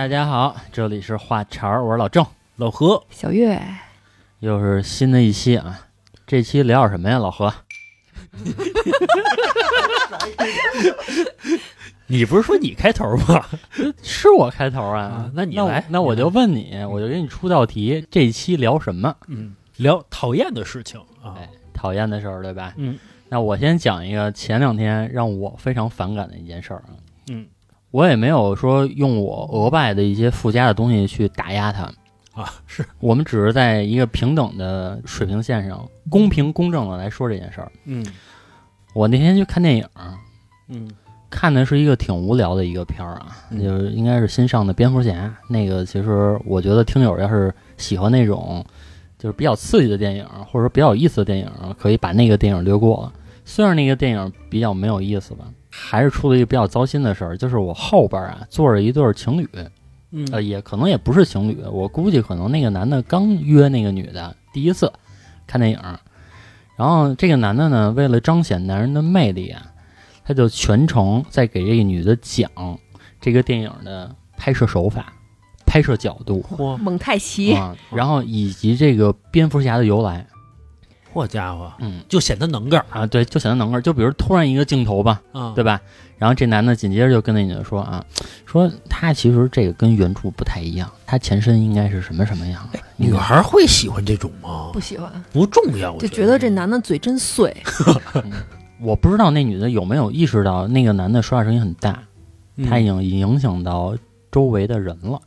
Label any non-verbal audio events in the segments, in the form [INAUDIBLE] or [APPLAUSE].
大家好，这里是话茬儿，我是老郑，老何，小月，又是新的一期啊。这期聊点什么呀，老何？[LAUGHS] 你不是说你开头吗？[LAUGHS] 是我开头啊啊，那你来那我就问你，我就给你出道题，这一期聊什么？嗯，聊讨厌的事情啊。哎，讨厌的事儿，对吧？嗯那我先讲一个前两天让我非常反感的一件事儿啊。嗯我也没有说用我额外的一些附加的东西去打压他，啊，是我们只是在一个平等的水平线上，公平公正的来说这件事儿。嗯我那天去看电影，嗯看的是一个挺无聊的一个片儿啊，嗯就是应该是新上的蝙蝠侠。那个其实我觉得听友要是喜欢那种就是比较刺激的电影，或者说比较有意思的电影，可以把那个电影略过了。虽然那个电影比较没有意思吧，还是出了一个比较糟心的事儿，就是我后边啊坐着一对儿情侣，嗯呃，也可能也不是情侣，我估计可能那个男的刚约那个女的第一次看电影，然后这个男的呢，为了彰显男人的魅力啊，他就全程在给这个女的讲这个电影的拍摄手法、拍摄角度嚯蒙太奇，啊，然后以及这个蝙蝠侠的由来，嚯家伙，嗯就显得能个儿啊，对，就显得能个儿，就比如突然一个镜头吧，啊，对吧？然后这男的紧接着就跟那女的说啊，说他其实这个跟原著不太一样，他前身应该是什么什么样的。女孩会喜欢这种吗不？喜欢，不重要，就觉得这男的嘴真碎。[LAUGHS] 我不知道那女的有没有意识到那个男的说话声音很大，嗯他已经影响到周围的人了。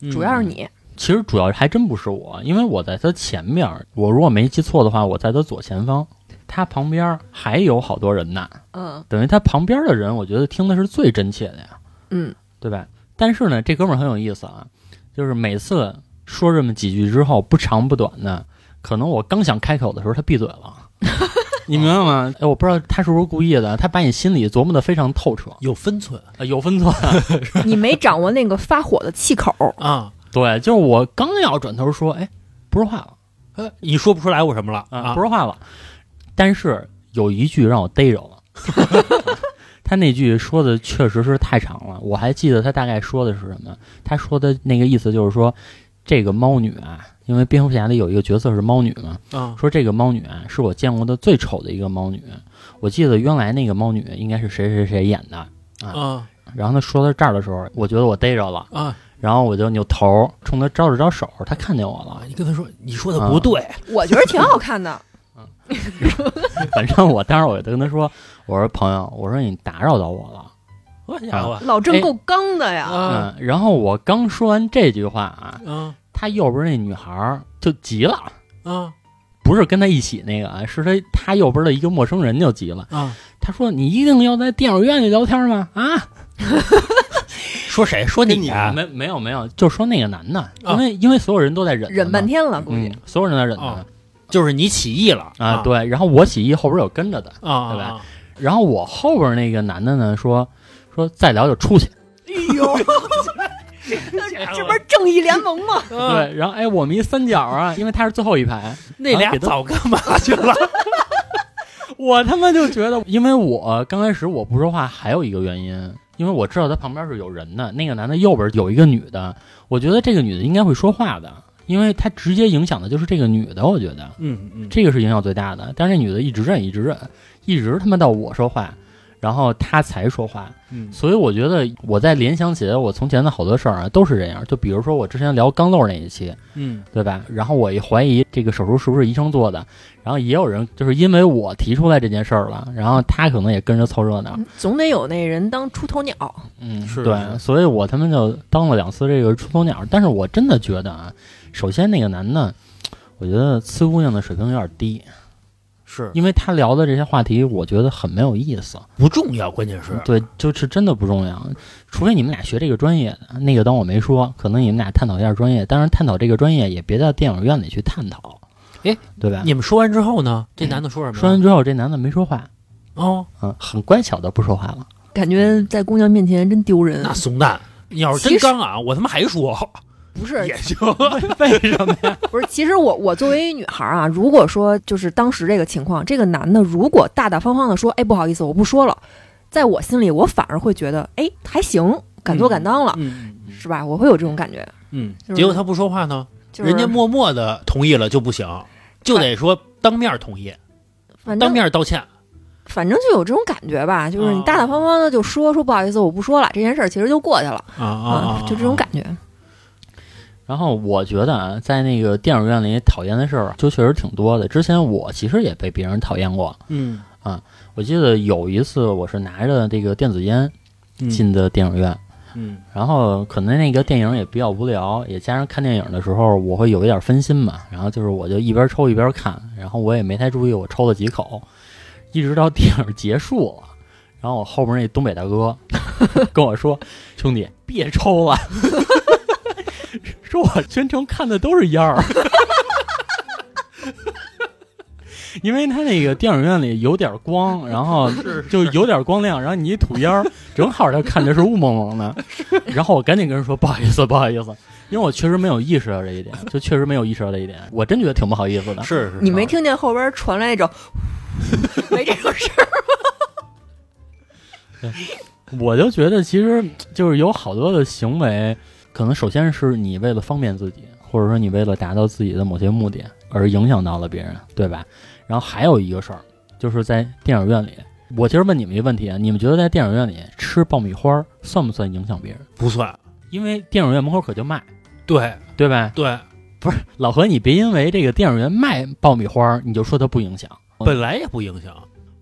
嗯主要是你，其实主要还真不是我，因为我在他前面，我如果没记错的话，我在他左前方，他旁边还有好多人呢。嗯等于他旁边的人，我觉得听的是最真切的呀，嗯，对吧？但是呢，这哥们儿很有意思啊，就是每次说这么几句之后，不长不短的，可能我刚想开口的时候，他闭嘴了。[LAUGHS] 你明白吗？哎，我不知道他是不是故意的，他把你心里琢磨的非常透彻，有分寸啊，有分寸。[LAUGHS] 你没掌握那个发火的气口。啊。对，就是我刚要转头说，哎，不说话了呃，你说不出来我什么了啊，不说话了。但是有一句让我逮着了，[LAUGHS] 他那句说的确实是太长了。我还记得他大概说的是什么，他说的那个意思就是说，这个猫女啊，因为蝙蝠侠里有一个角色是猫女嘛，啊说这个猫女啊是我见过的最丑的一个猫女。我记得原来那个猫女应该是谁谁谁演的。啊然后他说到这儿的时候，我觉得我逮着了，啊然后我就扭头冲他招了招手，他看见我了啊！。你跟他说，你说的不对，我觉得挺好看的。[LAUGHS] 反正我当时我就跟他说：“我说朋友，我说你打扰到我了。好家伙老郑够刚的呀。然后我刚说完这句话啊，嗯他右边那女孩就急了，啊不是跟他一起那个啊，是他他右边的一个陌生人就急了。啊！他说：“你一定要在电影院里聊天吗？啊，[LAUGHS] 说谁？说跟你啊？没没有没有，就说那个男的，啊因为因为所有人都在忍忍半天了，估计嗯，所有人都在忍哦着就是你起义了啊。对，然后我起义后边有跟着的，啊，对吧？然后我后边那个男的呢说说再聊就出去。[LAUGHS] ”哎呦，[LAUGHS] 这不是正义联盟吗？对，然后哎，我们一三角啊，因为他是最后一排，[LAUGHS] 那俩早干嘛去了？我他妈就觉得，因为我刚开始我不说话，还有一个原因，因为我知道他旁边是有人的，那个男的右边有一个女的，我觉得这个女的应该会说话的，因为她直接影响的就是这个女的，我觉得嗯嗯，这个是影响最大的。但是这女的一直忍，一直忍，一直他妈到我说话，然后他才说话，嗯所以我觉得我在联想起来我从前的好多事儿啊，都是这样。就比如说我之前聊钢漏那一期，嗯对吧？然后我一怀疑这个手术是不是医生做的，然后也有人就是因为我提出来这件事儿了，然后他可能也跟着凑热闹，总得有那人当出头鸟。嗯，是对，是所以我他妈就当了两次这个出头鸟。但是我真的觉得啊，首先那个男的，我觉得呲姑娘的水平有点低，是因为他聊的这些话题，我觉得很没有意思。不重要，关键是对，就是真的不重要，除非你们俩学这个专业的，那个当我没说，可能你们俩探讨一下专业，当然探讨这个专业也别到电影院里去探讨，哎，对吧？你们说完之后呢？这男的说什么？说完之后，这男的没说话，哦，嗯，很乖巧的不说话了。感觉在姑娘面前真丢人那。怂蛋，你要是真刚啊，我他妈还说不是也行。[LAUGHS] 为什么呀？[LAUGHS] 不是，其实我我作为一女孩啊，如果说就是当时这个情况，这个男的如果大大方方的说，哎，不好意思，我不说了，在我心里，我反而会觉得，哎，还行，敢做敢当了。嗯，是吧？我会有这种感觉，嗯，就是结果他不说话呢，就是人家默默的同意了就不行，就得说当面同意，当面道歉。反正就有这种感觉吧，就是你大大方方的就说说不好意思，我不说了，这件事儿其实就过去了啊啊啊！就这种感觉。然后我觉得啊，在那个电影院里讨厌的事儿就确实挺多的。之前我其实也被别人讨厌过。嗯啊我记得有一次我是拿着这个电子烟嗯进的电影院，嗯然后可能那个电影也比较无聊，也加上看电影的时候我会有一点分心嘛，然后就是我就一边抽一边看，然后我也没太注意我抽了几口，一直到电影结束了，然后我后边那东北大哥 [LAUGHS] 跟我说：“兄弟，别抽了，说我全程看的都是烟儿。”因为他那个电影院里有点光，然后就有点光亮，然后你一吐烟儿，正好他看着是雾蒙蒙的，然后我赶紧跟人说不好意思，不好意思，因为我确实没有意识到这一点，就确实没有意识到这一点，我真觉得挺不好意思的。是是，你没听见后边传来一种 [LAUGHS] 没这种事儿吗？我就觉得其实就是有好多的行为，可能首先是你为了方便自己，或者说你为了达到自己的某些目的而影响到了别人，对吧？然后还有一个事儿，就是在电影院里，我其实问你们一个问题啊，你们觉得在电影院里吃爆米花算不算影响别人？不算。因为电影院门口可就卖，对对吧？对，不是老何，你别因为这个电影院卖爆米花，你就说它不影响。本来也不影响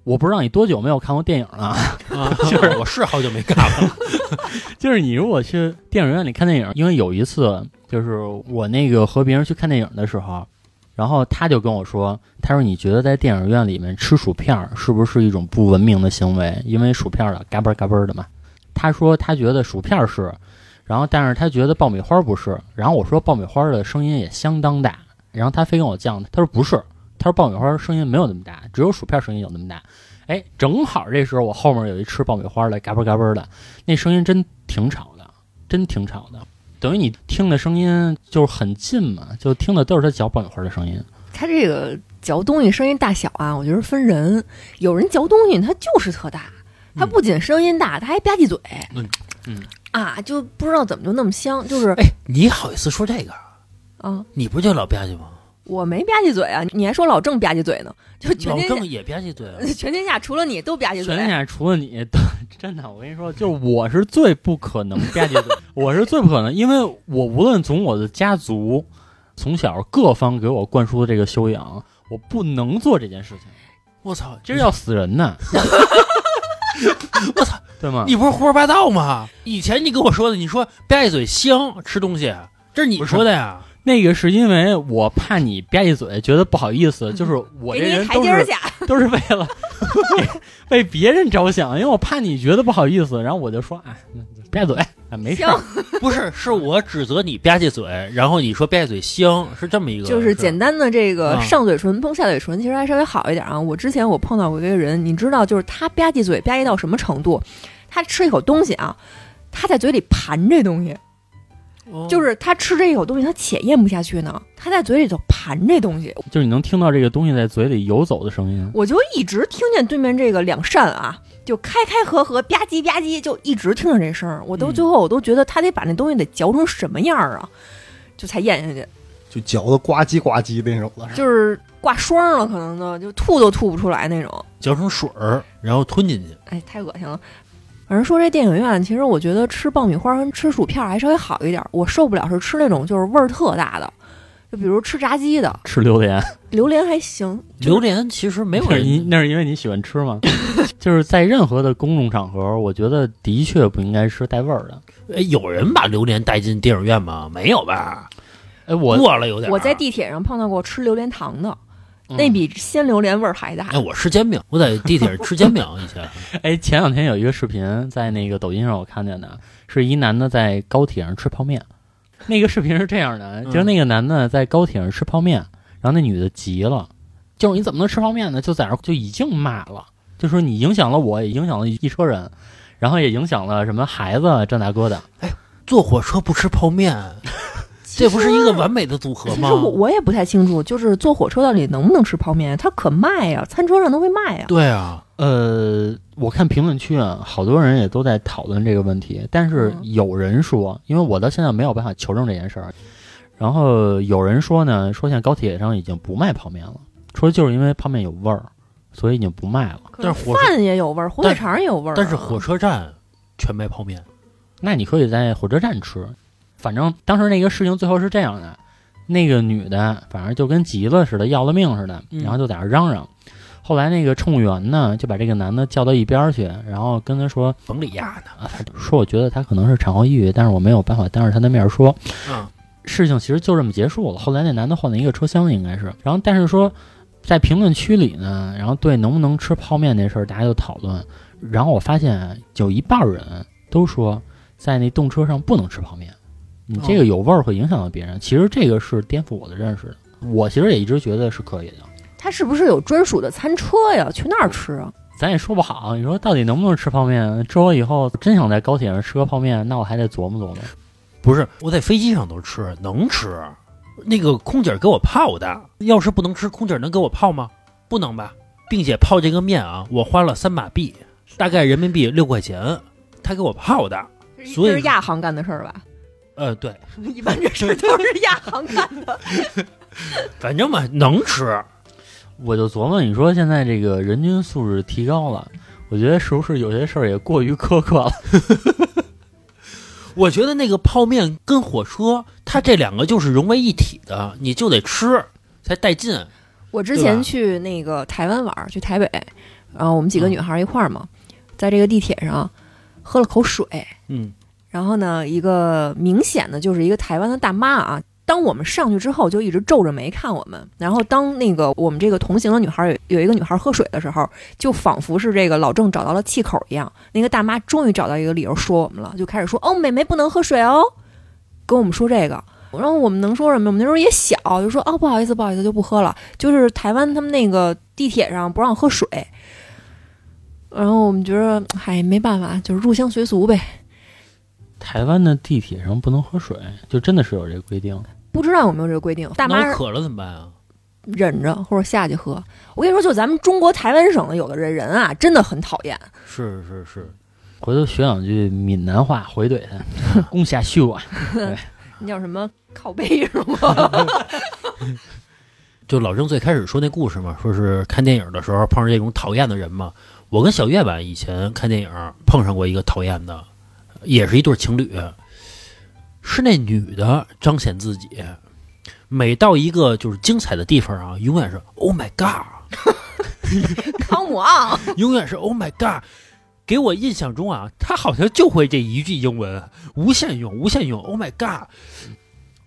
我不知道你多久没有看过电影了，啊，[LAUGHS] 就是我是好久没看了。[LAUGHS] 就是你如果去电影院里看电影，因为有一次就是我那个和别人去看电影的时候，然后他就跟我说，他说你觉得在电影院里面吃薯片儿是不是一种不文明的行为？因为薯片儿的嘎嘣儿嘎嘣儿的嘛。他说他觉得薯片儿是，然后但是他觉得爆米花不是。然后我说爆米花的声音也相当大，然后他非跟我犟，他说不是，他说爆米花声音没有那么大，只有薯片声音有那么大。哎，正好这时候我后面有一吃爆米花的，嘎嘣儿嘎嘣儿的，那声音真挺吵的，真挺吵的。等于你听的声音就是很近嘛，就听的都是他嚼爆米花的声音。他这个嚼东西声音大小啊，我觉得分人，有人嚼东西他就是特大，他不仅声音大，他还吧唧嘴，嗯嗯啊，就不知道怎么就那么香，就是哎，你好意思说这个？啊，你不就老吧唧吗？我没吧唧嘴啊，你还说老郑吧唧嘴呢，就全天下老郑也吧唧嘴啊。全天下除了你都吧唧嘴全天，下除了你，都 [LAUGHS] 真的，我跟你说，就是我是最不可能吧唧嘴，我是最不可能，因为我无论从我的家族，从小各方给我灌输的这个修养，我不能做这件事情，我操，这是要死人呢，[LAUGHS] 我操，对吗？你不是胡说八道吗？以前你跟我说的，你说吧唧嘴香，吃东西，这是你不是说的呀？那个是因为我怕你吧唧嘴，觉得不好意思，就是我这人都是台阶下，都是为了为别人着想，因为我怕你觉得不好意思，然后我就说，哎，吧唧嘴，啊，没事儿，[LAUGHS] 不是，是我指责你吧唧嘴，然后你说吧唧嘴香，是这么一个，就是简单的这个啊上嘴唇碰下嘴唇，其实还稍微好一点啊。我之前我碰到过一个人，你知道，就是他吧唧嘴吧唧到什么程度？他吃一口东西啊，他在嘴里盘这东西，哦就是他吃这一口东西，他且咽不下去呢，他在嘴里头盘这东西，就是你能听到这个东西在嘴里游走的声音。我就一直听见对面这个两扇啊，就开开合合吧唧吧唧，就一直听着这声儿，我都嗯最后我都觉得他得把那东西得嚼成什么样儿啊，就才咽下去，就嚼的呱唧呱唧那种了。就是挂霜了，可能都就吐都吐不出来那种。嚼成水儿，然后吞进去。哎，太恶心了。反正说这电影院，其实我觉得吃爆米花跟吃薯片还稍微好一点。我受不了是吃那种就是味儿特大的，就比如吃炸鸡的，吃榴莲，[LAUGHS] 榴莲还行，榴莲其实没有那是因人，那是因为你喜欢吃吗？[LAUGHS] 就是在任何的公众场合，我觉得的确不应该吃带味儿的。哎，有人把榴莲带进电影院吗？没有吧？哎，我过了有点儿。我在地铁上碰到过吃榴莲糖的，嗯那比鲜榴莲味儿还大。哎，我吃煎饼，我在地铁上吃煎饼以前。[LAUGHS] 哎，前两天有一个视频在那个抖音上我看见的，是一男的在高铁上吃泡面。那个视频是这样的，嗯就是那个男的在高铁上吃泡面，然后那女的急了，就是你怎么能吃泡面呢？就在那儿就已经骂了，就说你影响了我，也影响了一车人，然后也影响了什么孩子这大哥的。哎坐火车不吃泡面，这不是一个完美的组合吗其实？我我也不太清楚，就是坐火车到底能不能吃泡面，它可卖呀，餐车上都会卖呀。对啊，呃，我看评论区啊，好多人也都在讨论这个问题，但是嗯有人说，因为我到现在没有办法求证这件事儿，然后有人说呢，说现在高铁上已经不卖泡面了，说就是因为泡面有味儿，所以已经不卖了。但是火饭也有味儿，火腿肠也有味儿啊。但是火车站全卖泡面，那你可以在火车站吃，反正当时那个事情最后是这样的，那个女的反正就跟急了似的，要了命似的，嗯然后就在那儿嚷嚷。后来那个乘务员呢，就把这个男的叫到一边儿去，然后跟他说甭理丫的。啊，说我觉得他可能是产后抑郁，但是我没有办法当着他的面说。嗯，事情其实就这么结束了。后来那男的换了一个车厢，应该是。然后但是说，在评论区里呢，然后对能不能吃泡面这事儿，大家就讨论。然后我发现有一半儿人都说，在那动车上不能吃泡面，你这个有味儿会影响到别人。其实这个是颠覆我的认识的。我其实也一直觉得是可以的。他是不是有专属的餐车呀？去那儿吃啊？咱也说不好，你说到底能不能吃泡面？之后以后真想在高铁上吃个泡面，那我还得琢磨琢磨。不是，我在飞机上都吃，能吃。那个空姐给我泡的，要是不能吃，空姐能给我泡吗？不能吧？并且泡这个面啊，我花了三马币，大概人民币六块钱，他给我泡的。所以这是亚航干的事儿吧？呃，对，[LAUGHS] 一般这事儿都是亚航干的。[LAUGHS] 反正嘛，能吃。我就琢磨，你说现在这个人均素质提高了，我觉得是不是有些事儿也过于苛刻了？我觉得那个泡面跟火车，它这两个就是融为一体的，你就得吃才带劲。我之前去那个台湾玩，去台北，然后我们几个女孩一块儿嘛，在这个地铁上喝了口水，嗯，然后呢，一个明显的就是一个台湾的大妈啊。当我们上去之后，就一直皱着眉看我们。然后当那个我们这个同行的女孩儿有有一个女孩儿喝水的时候，就仿佛是这个老郑找到了气口一样。那个大妈终于找到一个理由说我们了，就开始说：“哦，美眉不能喝水哦。”跟我们说这个。然后我们能说什么？我们那时候也小，就说：“哦，不好意思，不好意思，就不喝了。”就是台湾他们那个地铁上不让喝水。然后我们觉得，嗨，没办法，就是入乡随俗呗。台湾的地铁上不能喝水，就真的是有这个规定。不知道有没有这个规定？大妈那我渴了怎么办啊？忍着或者下去喝。我跟你说，就咱们中国台湾省的有的人人啊，真的很讨厌。是是是，回头学两句闽南话回怼他，[LAUGHS] 攻下秀啊！[LAUGHS] 那叫什么靠背是吗？[LAUGHS] 就老郑最开始说那故事嘛，说是看电影的时候碰上这种讨厌的人嘛。我跟小月吧以前看电影碰上过一个讨厌的，也是一对情侣，是那女的彰显自己，每到一个就是精彩的地方啊，永远是 Oh my God，[LAUGHS] 康姆啊，[LAUGHS] 永远是 Oh my God。给我印象中啊，他好像就会这一句英文，无限用，无限用。Oh my god！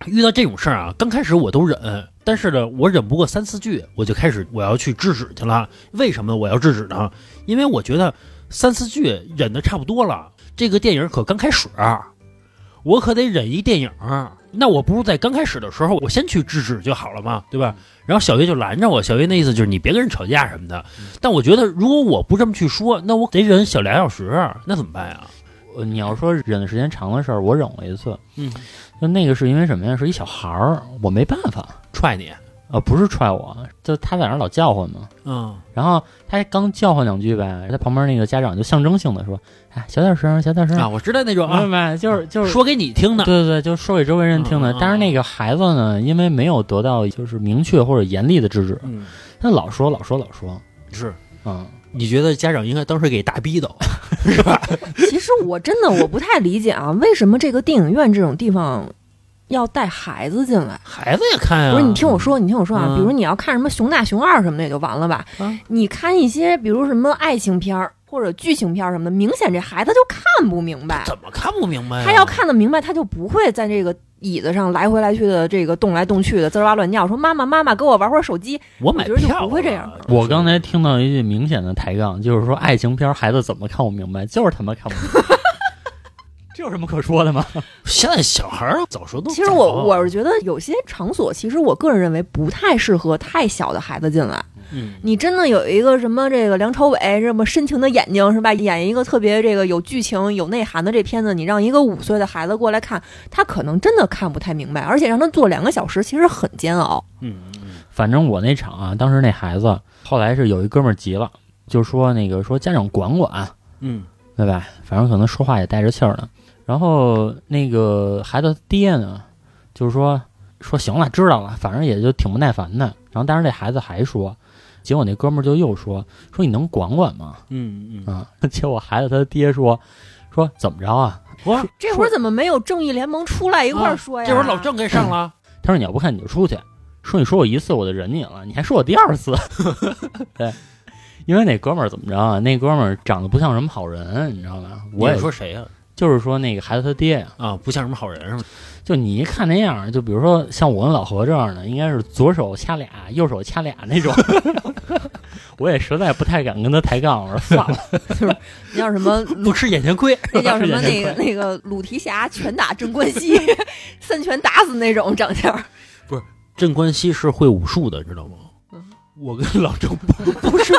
遇到这种事儿啊，刚开始我都忍，但是呢，我忍不过三四句，我就开始我要去制止去了。为什么我要制止呢？因为我觉得三四句忍的差不多了，这个电影可刚开始，我可得忍一电影。那我不如在刚开始的时候，我先去制止就好了嘛，对吧？然后小月就拦着我，小月那意思就是你别跟人吵架什么的。但我觉得如果我不这么去说，那我得忍小俩小时，那怎么办呀？呃你要说忍的时间长的事儿，我忍过一次，嗯，就那个是因为什么呀？是一小孩儿，我没办法，踹你，呃，不是踹我，就他在那儿老叫唤嘛。嗯，然后他刚叫唤两句呗，他旁边那个家长就象征性的说：“哎，小点声，小点声。啊，我知道那种啊，明白？就是就是说给你听的，对对对，就说给周围人听的。但是那个孩子呢，因为没有得到就是明确或者严厉的制止，嗯，他老说老说老说，是。嗯，你觉得家长应该当时给大逼斗，[LAUGHS] 其实我真的我不太理解啊，为什么这个电影院这种地方要带孩子进来？孩子也看呀、不是你听我说，你听我说啊，嗯。比如你要看什么熊大熊二什么的也就完了吧，啊你看一些比如什么爱情片儿或者剧情片儿什么的，明显这孩子就看不明白。怎么看不明白、呀？他要看得明白，他就不会在这个椅子上来回来去的这个动来动去的，滋哇乱叫，说妈妈妈妈，给我玩会儿手机。我买就不会这样。我刚才听到一句明显的抬杠，就是说爱情片孩子怎么看不明白，就是他妈看不明白，这有什么可说的吗？[LAUGHS] 现在小孩儿早熟都早。其实我我是觉得有些场所，其实我个人认为不太适合太小的孩子进来。嗯，你真的有一个什么这个梁朝伟这么深情的眼睛是吧？演一个特别这个有剧情、有内涵的这片子，你让一个五岁的孩子过来看，他可能真的看不太明白，而且让他坐两个小时，其实很煎熬。嗯嗯反正我那场啊，当时那孩子后来是有一哥们儿急了，就说那个说家长管管，嗯对吧？反正可能说话也带着气儿的。然后那个孩子爹呢，就是说说行了，知道了，反正也就挺不耐烦的。然后但是那孩子还说，结果那哥们儿就又说说你能管管吗？嗯嗯，啊，结果孩子他爹说说怎么着啊？我，这会儿怎么没有正义联盟出来一块儿说呀？这会儿老郑给上了，他说你要不看你就出去，说你说我一次我就忍你了，你还说我第二次，[LAUGHS] [LAUGHS] 对。因为那哥们儿怎么着啊？那哥们儿长得不像什么好人，你知道吧？我也你说谁呀？就是说那个孩子他爹呀，啊，不像什么好人是吗？就你一看那样儿，就比如说像我跟老何这样的，应该是左手掐俩，右手掐俩那种。[LAUGHS] 我也实在不太敢跟他抬杠，我说 [LAUGHS] 算了。就是那叫什么？不吃眼前亏，那叫什么？[LAUGHS] 那个那个鲁提辖拳打镇关西，三拳打死那种长相。不是镇关西是会武术的，知道吗？我跟老郑不不是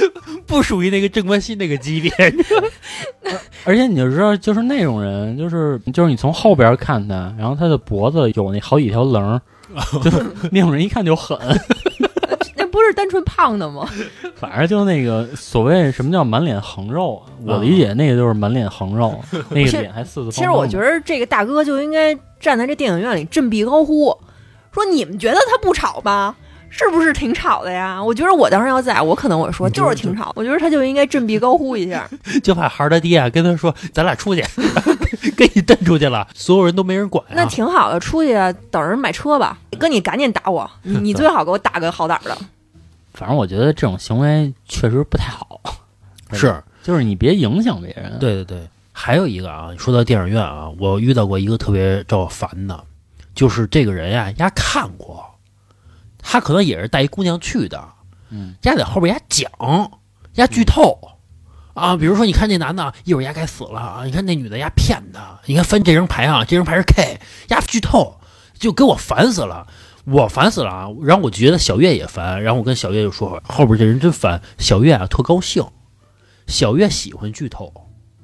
[LAUGHS] 不属于那个郑关西那个级别，[LAUGHS] 而且你就知道，就是那种人，就是就是你从后边看他，然后他的脖子有那好几条棱儿，[LAUGHS] 就是那种人一看就狠。那不是单纯胖的吗？反正就那个所谓什么叫满脸横肉啊，我理解那个就是满脸横肉，那个脸还四四方方。其实我觉得这个大哥就应该站在这电影院里振臂高呼，说你们觉得他不吵吧？是不是挺吵的呀？我觉得我当时要在，我可能我说就就是挺吵。我觉得他就应该振臂高呼一下。[LAUGHS] 就怕孩儿他爹啊跟他说：“咱俩出去，[LAUGHS] 给你蹬出去了，所有人都没人管、啊。”那挺好的，出去等人买车吧。哥，你赶紧打我，你你 [LAUGHS] 最好给我打个好点儿的。反正我觉得这种行为确实不太好，是，就是你别影响别人。对对对。还有一个啊，说到电影院啊，我遇到过一个特别招我烦的，就是这个人呀，丫看过，他可能也是带一姑娘去的，嗯，丫在后边丫讲，丫剧透。啊，比如说，你看那男的，一会儿丫该死了啊！你看那女的，丫骗他。你看翻这张牌啊，这张牌是 K，丫剧透，就给我烦死了。我烦死了啊！然后我觉得小月也烦，然后我跟小月就说后边这人真烦。小月啊，特高兴，小月喜欢剧透。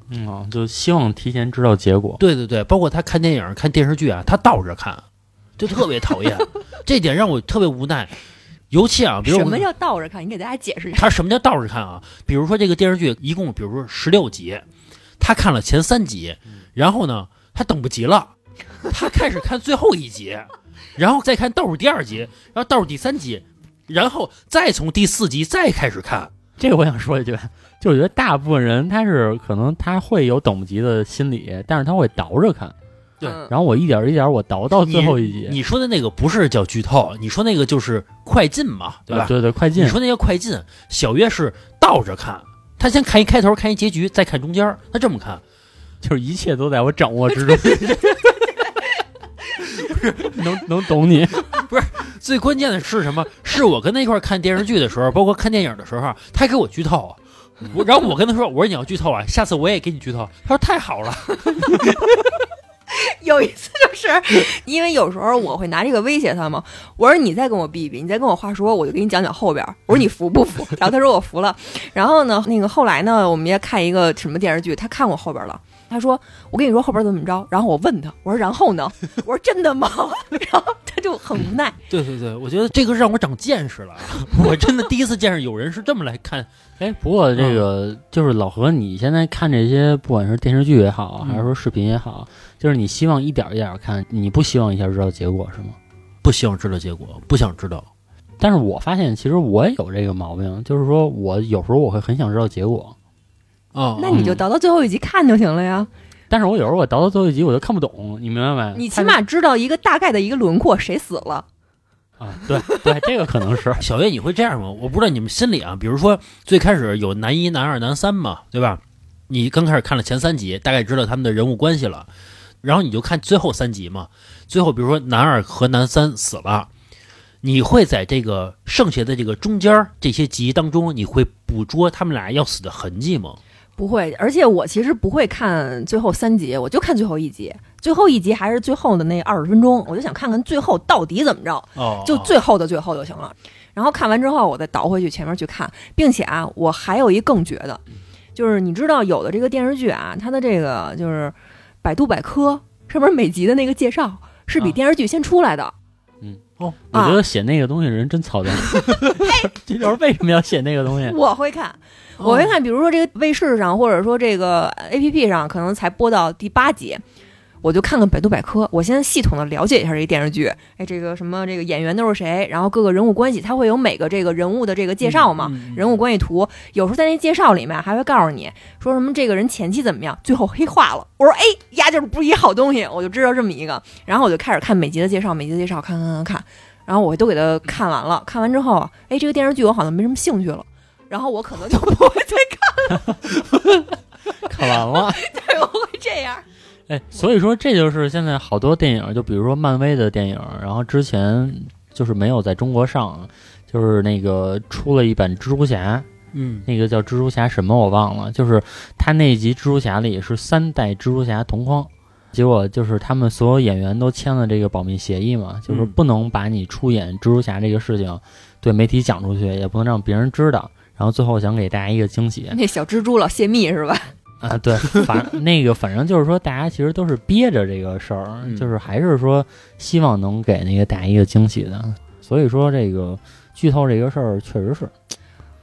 嗯、啊，就希望提前知道结果。对对对，包括他看电影、看电视剧啊，他倒着看，就特别讨厌。这点让我特别无奈。尤其啊，比如什么叫倒着看？你给大家解释一下。他什么叫倒着看啊？比如说这个电视剧一共，比如说十六集，他看了前三集，然后呢，他等不及了，他开始看最后一集，然后再看倒数第二集，然后倒数第三集，然后再从第四集再开始看。这个我想说一句，就我觉得大部分人他是可能他会有等不及的心理，但是他会倒着看。对嗯然后我一点一点我倒到最后一集。你说的那个不是叫剧透，你说那个就是快进嘛，对吧？啊对对，快进你。说那叫快进，小月是倒着看，他先看一开头，看一结局，再看中间，他这么看。[LAUGHS] 就是一切都在我掌握之中。不 [LAUGHS] 是能能懂你，[LAUGHS] 不是最关键的是什么？是我跟他一块儿看电视剧的时候，包括看电影的时候，他给我剧透。我然后我跟他说：“我说你要剧透啊，下次我也给你剧透。”他说：“太好了。[LAUGHS] 有一次就是因为有时候我会拿这个威胁他嘛，我说你再跟我逼一逼，你再跟我话说，我就给你讲讲后边儿。我说你服不服？然后他说我服了。然后呢，那个后来呢，我们也看一个什么电视剧，他看过后边了。他说：“我跟你说后边怎么着。”然后我问他：“我说然后呢？”我说：“真的吗？” [LAUGHS] 然后他就很无奈。”对对对，我觉得这个让我长见识了。我真的第一次见识有人是这么来看。[LAUGHS] 哎，不过这个就是老何，你现在看这些，不管是电视剧也好，还是说视频也好，就是你希望一点一点看，你不希望一下知道结果是吗？不希望知道结果，不想知道。但是我发现其实我也有这个毛病，就是说我有时候我会很想知道结果，哦，那你就倒到最后一集看就行了呀。但是我有时候我倒到最后一集我就看不懂，你明白没？你起码知道一个大概的一个轮廓，谁死了。啊，对对，[LAUGHS] 这个可能是 [LAUGHS] 小月，你会这样吗？我不知道你们心里啊，比如说最开始有男一、男二、男三嘛，对吧？你刚开始看了前三集，大概知道他们的人物关系了，然后你就看最后三集嘛。最后比如说男二和男三死了，你会在这个剩下的这个中间儿这些集当中，你会捕捉他们俩要死的痕迹吗？不会，而且我其实不会看最后三集，我就看最后一集。最后一集还是最后的那二十分钟，我就想看看最后到底怎么着，哦，就最后的最后就行了。然后看完之后，我再倒回去前面去看，并且啊，我还有一更绝的，就是你知道有的这个电视剧啊，它的这个就是百度百科上面每集的那个介绍是比啊电视剧先出来的。嗯，[LAUGHS] 哦，我觉得写那个东西人真操蛋。[LAUGHS] 这就是为什么要写那个东西？我会看，我会看，比如说这个卫视上，或者说这个 A P P 上，可能才播到第八集，我就看看百度百科，我先系统的了解一下这个电视剧。哎，这个什么这个演员都是谁，然后各个人物关系，它会有每个这个人物的这个介绍嘛，嗯人物关系图。有时候在那介绍里面还会告诉你说什么这个人前期怎么样，最后黑化了。我说哎呀，就是不是一好东西，我就知道这么一个，然后我就开始看每集的介绍，每集的介绍看看看看，然后我都给他看完了。看完之后，哎，这个电视剧我好像没什么兴趣了。然后我可能就不会再看了。[LAUGHS] 看完了。[LAUGHS] 对，我会这样。哎，所以说这就是现在好多电影，就比如说漫威的电影，然后之前就是没有在中国上，就是那个出了一版蜘蛛侠，嗯那个叫蜘蛛侠什么我忘了，就是他那集蜘蛛侠里是三代蜘蛛侠同框，结果就是他们所有演员都签了这个保密协议嘛，就是不能把你出演蜘蛛侠这个事情对媒体讲出去，也不能让别人知道。然后最后想给大家一个惊喜 [LAUGHS] 那小蜘蛛老泄密是吧？啊，对，反 [LAUGHS] 那个反正就是说，大家其实都是憋着这个事儿，嗯就是还是说希望能给那个大家一个惊喜的。所以说这个剧透这个事儿确实是，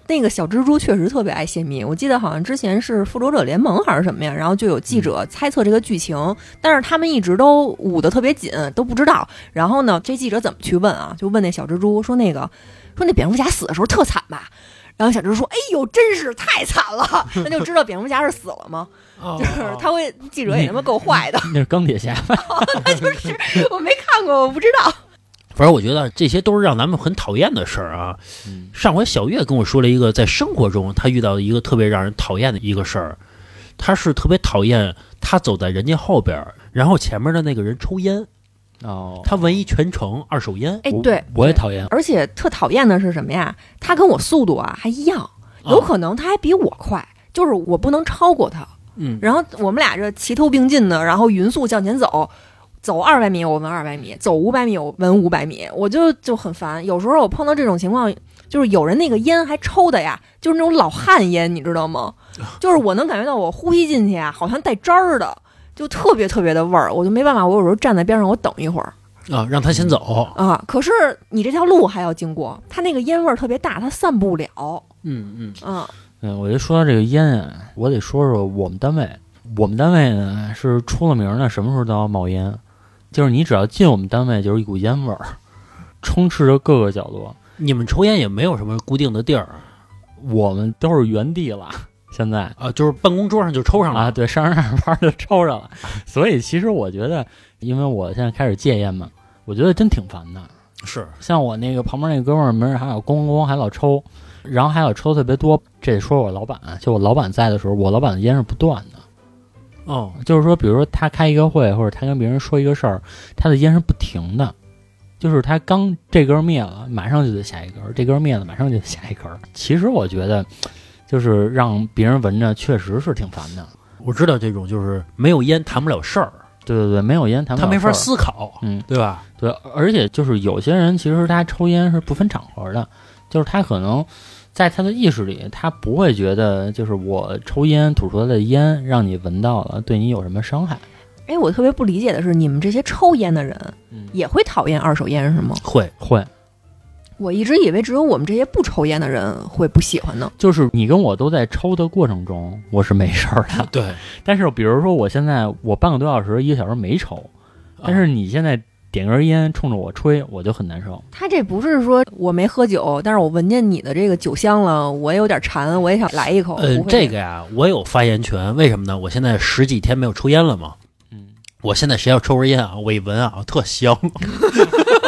那个小蜘蛛确实特别爱泄密，我记得好像之前是复仇者联盟还是什么呀，然后就有记者猜测这个剧情，但是他们一直都捂得特别紧，都不知道。然后呢，这记者怎么去问啊？就问那小蜘蛛说那个说那蝙蝠侠死的时候特惨吧？然后小蜘蛛说：“哎呦，真是太惨了！[LAUGHS] ”那就知道蝙蝠侠是死了吗？哦就是他会记者也他妈够坏的，那是钢铁侠吧？[LAUGHS] 那就是我没看过，我不知道。反正我觉得这些都是让咱们很讨厌的事儿啊。嗯上回小月跟我说了一个在生活中他遇到的一个特别让人讨厌的一个事儿，他是特别讨厌他走在人家后边，然后前面的那个人抽烟，哦，他闻一全程二手烟，哎，对，我也讨厌。而且特讨厌的是什么呀？他跟我速度啊还一样，有可能他还比我快，就是我不能超过他。嗯，然后我们俩这齐头并进的，然后匀速向前走，走二百米我闻二百米，走五百米我闻五百米，我就就很烦。有时候我碰到这种情况，就是有人那个烟还抽的呀，就是那种老旱烟，你知道吗？[LAUGHS] 就是我能感觉到我呼吸进去啊，好像带汁儿的，就特别特别的味儿，我就没办法。我有时候站在边上，我等一会儿。啊，让他先走。啊，可是你这条路还要经过，他那个烟味儿特别大，它散不了。嗯嗯，嗯，嗯，我就说到这个烟啊，我得说说我们单位。我们单位呢是出了名的，什么时候都要冒烟，就是你只要进我们单位，就是一股烟味儿，充斥着各个角落。你们抽烟也没有什么固定的地儿我们都是原地了，现在啊，就是办公桌上就抽上了啊，对，上着上着班就抽上了。所以其实我觉得，因为我现在开始戒烟嘛，我觉得真挺烦的。是像我那个旁边那哥们儿，没事还老咣咣咣还老抽，然后还有抽特别多。这得说我老板，就我老板在的时候，我老板的烟是不断的。哦，就是说，比如说他开一个会，或者他跟别人说一个事儿，他的烟是不停的，就是他刚这根灭了，马上就得下一根；这根灭了，马上就得下一根。其实我觉得，就是让别人闻着，确实是挺烦的。我知道这种就是没有烟谈不了事儿，对对对，没有烟谈不他没法思考，嗯，对吧？对，而且就是有些人其实他抽烟是不分场合的，就是他可能在他的意识里，他不会觉得就是我抽烟吐出来的烟让你闻到了，对你有什么伤害。哎，我特别不理解的是，你们这些抽烟的人嗯，也会讨厌二手烟是吗？会，会，我一直以为只有我们这些不抽烟的人会不喜欢呢。就是你跟我都在抽的过程中，我是没事儿的。[LAUGHS] 对，但是比如说我现在我半个多小时、一个小时没抽，但是你现在点根烟冲着我吹，我就很难受。他这不是说我没喝酒，但是我闻见你的这个酒香了，我也有点馋，我也想来一口。呃不，会这个呀，我有发言权，为什么呢？我现在十几天没有抽烟了嘛，嗯，我现在谁要抽根烟啊，我一闻啊，特香。[LAUGHS] [LAUGHS]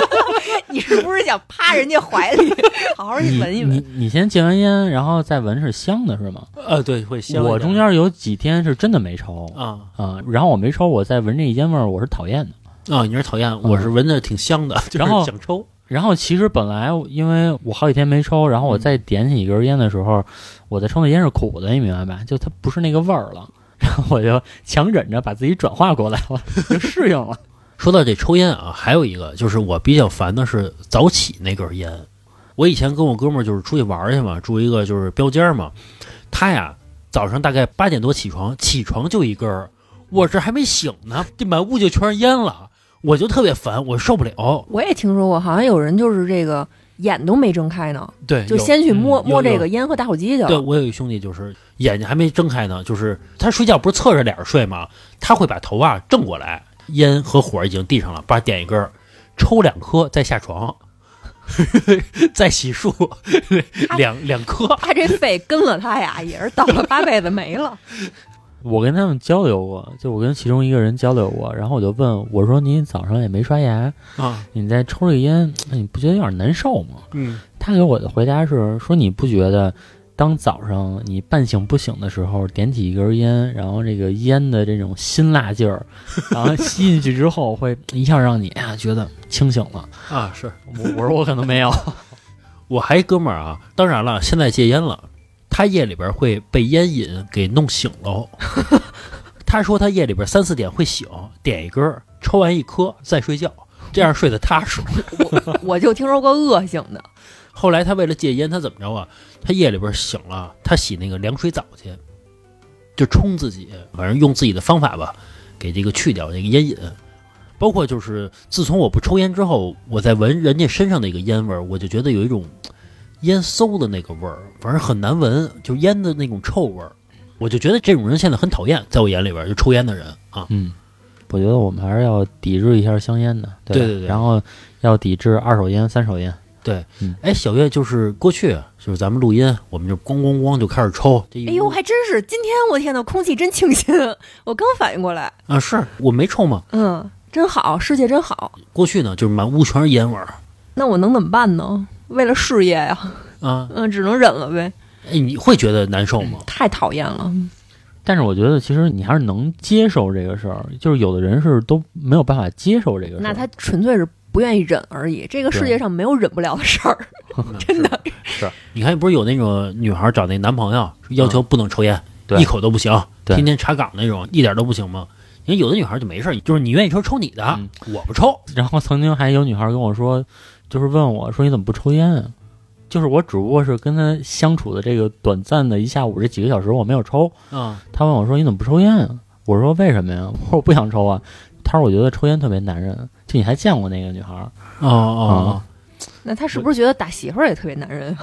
你是不是想趴人家怀里 [LAUGHS] 好好去闻一闻？你你先戒完烟，然后再闻是香的，是吗？呃，对，会香。我中间有几天是真的没抽啊啊，然后我没抽，我再闻这烟味儿，我是讨厌的。啊，你是讨厌，我是闻着挺香的，就是然后想抽。然后其实本来因为我好几天没抽，然后我再点起一根烟的时候，我在抽那烟是苦的，你明白吧？就它不是那个味儿了，然后我就强忍着把自己转化过来了，就适应了。说到这抽烟啊，还有一个就是我比较烦的是早起那根烟。我以前跟我哥们儿就是出去玩儿去嘛，住一个就是标间儿嘛，他呀早上大概八点多起床，起床就一根儿，我这还没醒呢，这满屋就全是烟了。我就特别烦，我受不了。我也听说过，好像有人就是这个眼都没睁开呢，对，就先去摸摸这个烟和打火机去了。对我有一兄弟，就是眼睛还没睁开呢，就是他睡觉不是侧着脸睡吗？他会把头啊正过来，烟和火已经递上了，把点一根儿，抽两颗再下床，[LAUGHS] 再洗漱，两两颗。他这肺跟了他呀，[LAUGHS] 也是倒了八辈子霉了。我跟他们交流过，就我跟其中一个人交流过，然后我就问我说：“你早上也没刷牙，啊，你在抽这个烟，那你不觉得有点难受吗嗯，？”他给我的回答是说：“你不觉得，当早上你半醒不醒的时候，点起一根烟，然后这个烟的这种辛辣劲儿，然后吸进去之后，会一下让你啊觉得清醒了。啊是。我”我说我可能没有，[LAUGHS] 我还一哥们儿啊，当然了，现在戒烟了，他夜里边会被烟瘾给弄醒了。他说他夜里边三四点会醒，点一根，抽完一颗再睡觉，这样睡得踏实。[LAUGHS] 我就听说过恶性的，后来他为了戒烟，他怎么着啊？他夜里边醒了，他洗那个凉水澡去，就冲自己，反正用自己的方法吧，给这个去掉那个烟瘾。包括就是自从我不抽烟之后，我在闻人家身上那个烟味儿，我就觉得有一种烟馊的那个味儿，反正很难闻，就烟的那种臭味儿。我就觉得这种人现在很讨厌，在我眼里边就抽烟的人啊。嗯，我觉得我们还是要抵制一下香烟的，对对对对然后要抵制二手烟、三手烟。哎，小月就是过去就是咱们录音，我们就咣咣咣就开始抽。这一哎呦，还真是！今天我天呐，空气真清新，[LAUGHS] 我刚反应过来。啊，是我没抽吗。嗯，真好，世界真好。过去呢，就是满屋全是烟味儿那我能怎么办呢？为了事业呀，啊。嗯，只能忍了呗。哎，你会觉得难受吗？太讨厌了。但是我觉得其实你还是能接受这个事儿，就是有的人是都没有办法接受这个事儿。那他纯粹是不愿意忍而已。这个世界上没有忍不了的事儿，[LAUGHS] 真的 [LAUGHS] 是。你看，不是有那种女孩找那男朋友要求不能抽烟，对一口都不行，天天查岗那种，一点都不行吗？因为有的女孩就没事儿，就是你愿意抽抽你的，嗯我不抽。然后曾经还有女孩跟我说，就是问我说你怎么不抽烟啊？就是我只不过是跟他相处的这个短暂的一下午这几个小时我没有抽。嗯，他问我说你怎么不抽烟啊？我说为什么呀？我说我不想抽啊。他说我觉得抽烟特别男人。就你还见过那个女孩儿？哦哦，那他是不是觉得打媳妇儿也特别男人？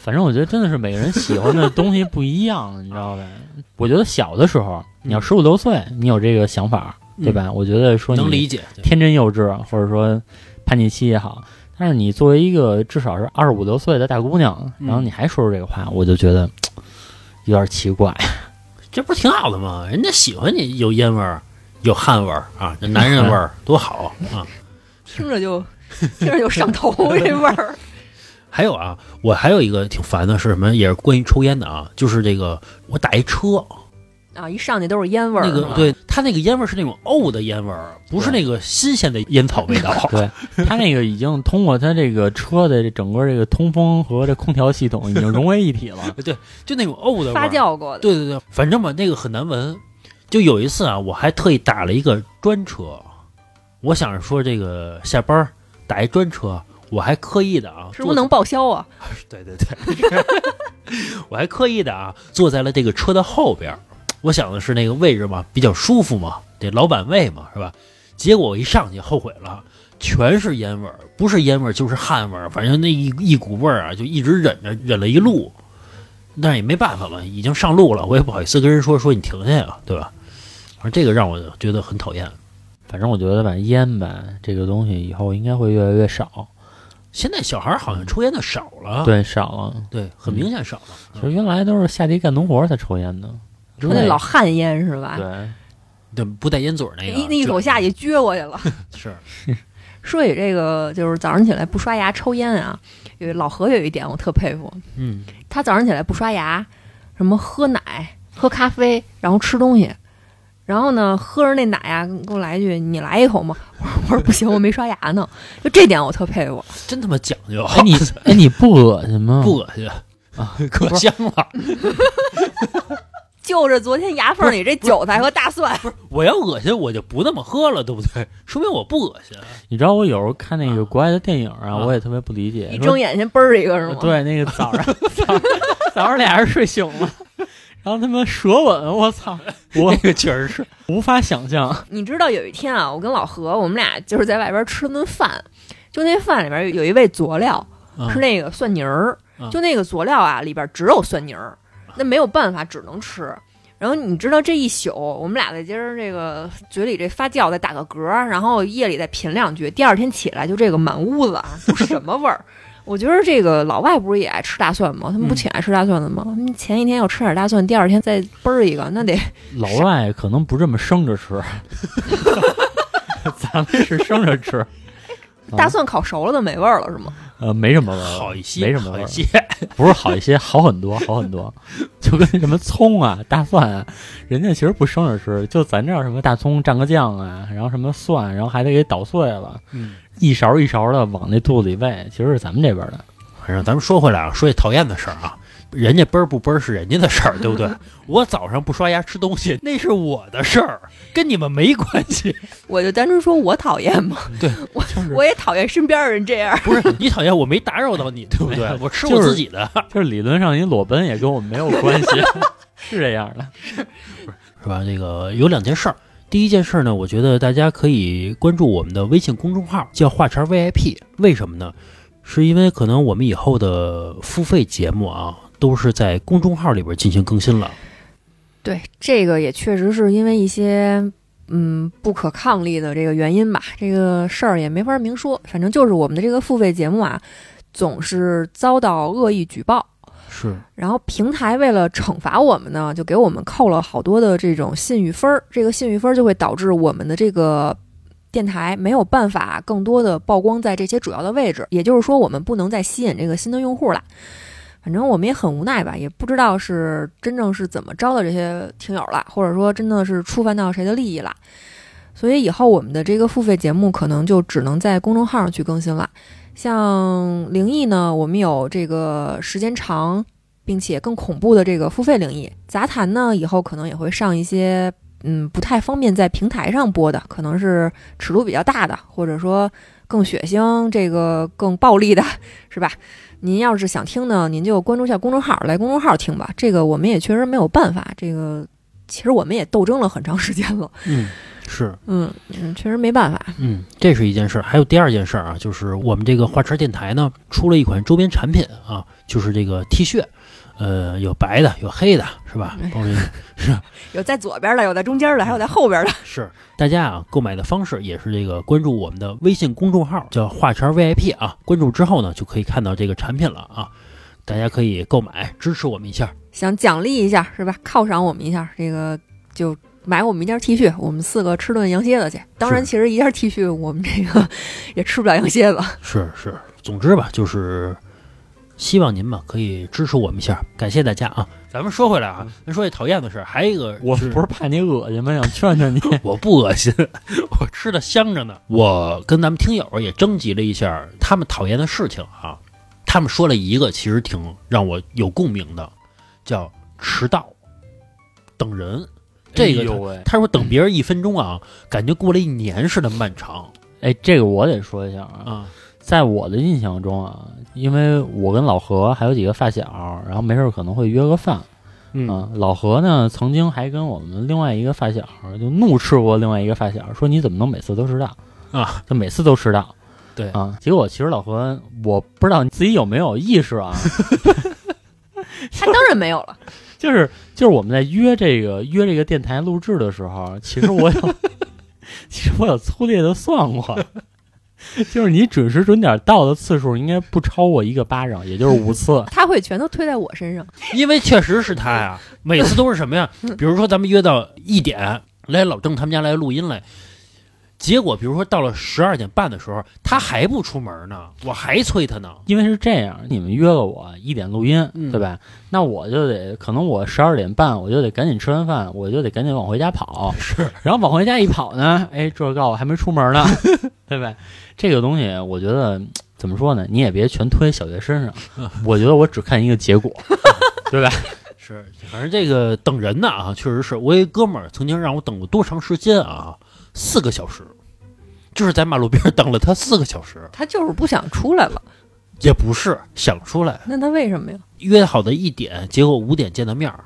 反正我觉得真的是每个人喜欢的东西不一样，你知道呗？[LAUGHS] 我觉得小的时候，你要十五六岁，你有这个想法，对吧？我觉得说你能理解。天真幼稚，或者说叛逆期也好。但是你作为一个至少是二十五六岁的大姑娘，嗯然后你还说出这个话，我就觉得 [TSK] 有点奇怪。这不是挺好的吗？人家喜欢你有烟味儿，有汗味儿啊，这 [LAUGHS] 男人味儿多好啊！听着就听着就上头这味儿。[LAUGHS] 还有啊，我还有一个挺烦的是什么？也是关于抽烟的啊，就是这个我打一车，啊，一上去都是烟味儿。那个对它那个烟味儿是那种沤的烟味儿，不是那个新鲜的烟草味道。[LAUGHS] 对他那个已经通过他这个车的这整个这个通风和这空调系统已经融为一体了。对，就那种沤的发。酵过的。对对对，反正吧，那个很难闻。就有一次啊，我还特意打了一个专车，我想着说这个下班儿打一专车，我还刻意的啊，是不是能报销啊？对 [LAUGHS] 对对，[LAUGHS] 我还刻意的啊，坐在了这个车的后边儿。我想的是那个位置嘛，比较舒服嘛，得老板位嘛，是吧？结果我一上去后悔了，全是烟味儿，不是烟味儿就是汗味儿，反正那一一股味儿啊，就一直忍着，忍了一路。但是也没办法嘛，已经上路了，我也不好意思跟人说说你停下呀，对吧？反正这个让我觉得很讨厌。反正我觉得吧，烟吧这个东西以后应该会越来越少。现在小孩儿好像抽烟的少了，对，少了。对，很明显少了。其实原来都是下地干农活才抽烟的。他那老旱烟是吧？对，对，不带烟嘴儿那个，一那一口下去撅过去了。[LAUGHS] 是 [LAUGHS] 说起这个，就是早上起来不刷牙抽烟啊，有老何有一点我特佩服，嗯，他早上起来不刷牙，什么喝奶、喝咖啡，然后吃东西，然后呢喝着那奶呀、给我来一句：“你来一口吗？” [LAUGHS] 我说：“不行，我没刷牙呢。”就这点我特佩服。真他妈讲究。哎你 [LAUGHS] 哎你不恶心吗？不恶心啊，[LAUGHS] 可香了。就着昨天牙缝里这韭菜和大蒜，我要恶心，我就不那么喝了，对不对？说明我不恶心。你知道我有时候看那个国外的电影啊，啊我也特别不理解。一睁眼先嘣儿一个是吗？，对，那个早上早上早上俩人睡醒了，然后他妈舌吻，我操，[LAUGHS] 我那个确实是，无法想象。你知道有一天啊，我跟老何，我们俩就是在外边吃了顿饭，就那饭里边有一味佐料啊是那个蒜泥儿啊，就那个佐料啊里边只有蒜泥儿，那没有办法，只能吃。然后你知道这一宿，我们俩在今儿这个嘴里这发酵，再打个嗝儿，然后夜里再品两句，第二天起来就这个满屋子啊，都什么味儿？我觉得这个老外不是也爱吃大蒜吗？他们不嗯挺爱吃大蒜的吗？他们前一天要吃点大蒜，第二天再嘣儿一个，那得老外可能不这么生着吃，[LAUGHS] 咱们是生着吃。[LAUGHS] 大蒜烤熟了就没味儿了，是吗？呃，没什么味儿，好一些，没什么味儿，好一些。[LAUGHS] 不是好一些，好很多，好很多。就跟什么葱啊、大蒜啊，人家其实不生着吃，就咱这儿什么大葱蘸个酱啊，然后什么蒜，然后还得给捣碎了，嗯，一勺一勺的往那肚子里喂，其实是咱们这边的。反正咱们说回来啊，说这讨厌的事儿啊，人家啵儿不啵儿是人家的事儿，对不对？[LAUGHS] 我早上不刷牙吃东西，那是我的事儿，跟你们没关系。[LAUGHS] 我就单纯说我讨厌嘛，对，我我也讨厌身边的人这样。[LAUGHS] 不是你讨厌我没打扰到你，对不对？我吃我自己的，就是理论上你裸奔也跟我们没有关系，是这样的。是吧？这个有两件事儿。第一件事儿呢，我觉得大家可以关注我们的微信公众号，叫“话茬 VIP”。为什么呢？是因为可能我们以后的付费节目啊，都是在公众号里边进行更新了。对，这个也确实是因为一些嗯不可抗力的这个原因吧，这个事儿也没法明说。反正就是我们的这个付费节目啊，总是遭到恶意举报。是，然后平台为了惩罚我们呢，就给我们扣了好多的这种信誉分儿。这个信誉分儿就会导致我们的这个电台没有办法更多的曝光在这些主要的位置，也就是说，我们不能再吸引这个新的用户了。反正我们也很无奈吧，也不知道是真正是怎么招的这些听友了，或者说真的是触犯到谁的利益了。所以以后我们的这个付费节目可能就只能在公众号上去更新了。像灵异呢，我们有这个时间长并且更恐怖的这个付费灵异杂谈呢，以后可能也会上一些嗯不太方便在平台上播的，可能是尺度比较大的，或者说更血腥、这个更暴力的，是吧？[LAUGHS] 您要是想听呢，您就关注一下公众号，来公众号听吧。这个我们也确实没有办法，这个其实我们也斗争了很长时间了，嗯，是，嗯嗯，确实没办法。嗯，这是一件事儿。还有第二件事儿啊，就是我们这个花车电台呢出了一款周边产品啊，就是这个 T 恤，呃，有白的，有黑的，是吧？包括 [LAUGHS] 有在左边的，有在中间的，还有在后边的。是大家啊，购买的方式也是这个关注我们的微信公众号，叫画圈 VIP 啊。关注之后呢，就可以看到这个产品了啊。大家可以购买支持我们一下。想奖励一下是吧？犒赏我们一下，这个就买我们一件 T 恤，我们四个吃顿羊蝎子去。当然，其实一件 T 恤我们这个 [LAUGHS] 也吃不了羊蝎子。是是，总之吧，就是希望您吧可以支持我们一下，感谢大家啊。咱们说回来啊，咱说这讨厌的事儿，还有一个我不是怕你恶心吗？想劝劝你。[LAUGHS] 我不恶心，[LAUGHS] 我吃的香着呢。我跟咱们听友也征集了一下他们讨厌的事情啊，他们说了一个其实挺让我有共鸣的，叫迟到、等人。这个他哎，他说等别人一分钟啊，感觉过了一年似的漫长哎，这个我得说一下啊，啊。在我的印象中啊，因为我跟老何还有几个发小，然后没事儿可能会约个饭。嗯啊，老何呢曾经还跟我们另外一个发小就怒斥过另外一个发小，说你怎么能每次都迟到啊？就每次都迟到。[LAUGHS] 对啊，结果其实老何，我不知道你自己有没有意识啊，[LAUGHS] 他当然没有了，[LAUGHS] 就是就是我们在约这个约这个电台录制的时候，其实我有 [LAUGHS] 其实我有粗略的算过，就是你准时准点到的次数应该不超过一个巴掌，也就是五次。他会全都推在我身上。因为确实是他呀，每次都是什么呀？比如说咱们约到一点来老郑他们家来录音来，结果比如说到了十二点半的时候，他还不出门呢，我还催他呢。因为是这样，你们约了我一点录音，嗯对吧？那我就得，可能我十二点半我就得赶紧吃完饭，我就得赶紧往回家跑。是，然后往回家一跑呢，哎，这告诉我还没出门呢，[LAUGHS] 对吧？这个东西，我觉得怎么说呢？你也别全推小月身上，我觉得我只看一个结果，[LAUGHS] 对吧？是，反正这个等人呢啊，确实是我一哥们儿曾经让我等过多长时间啊？四个小时，就是在马路边等了他四个小时，他就是不想出来了，也不是想出来，那他为什么呀？约好的一点，结果五点见的面儿，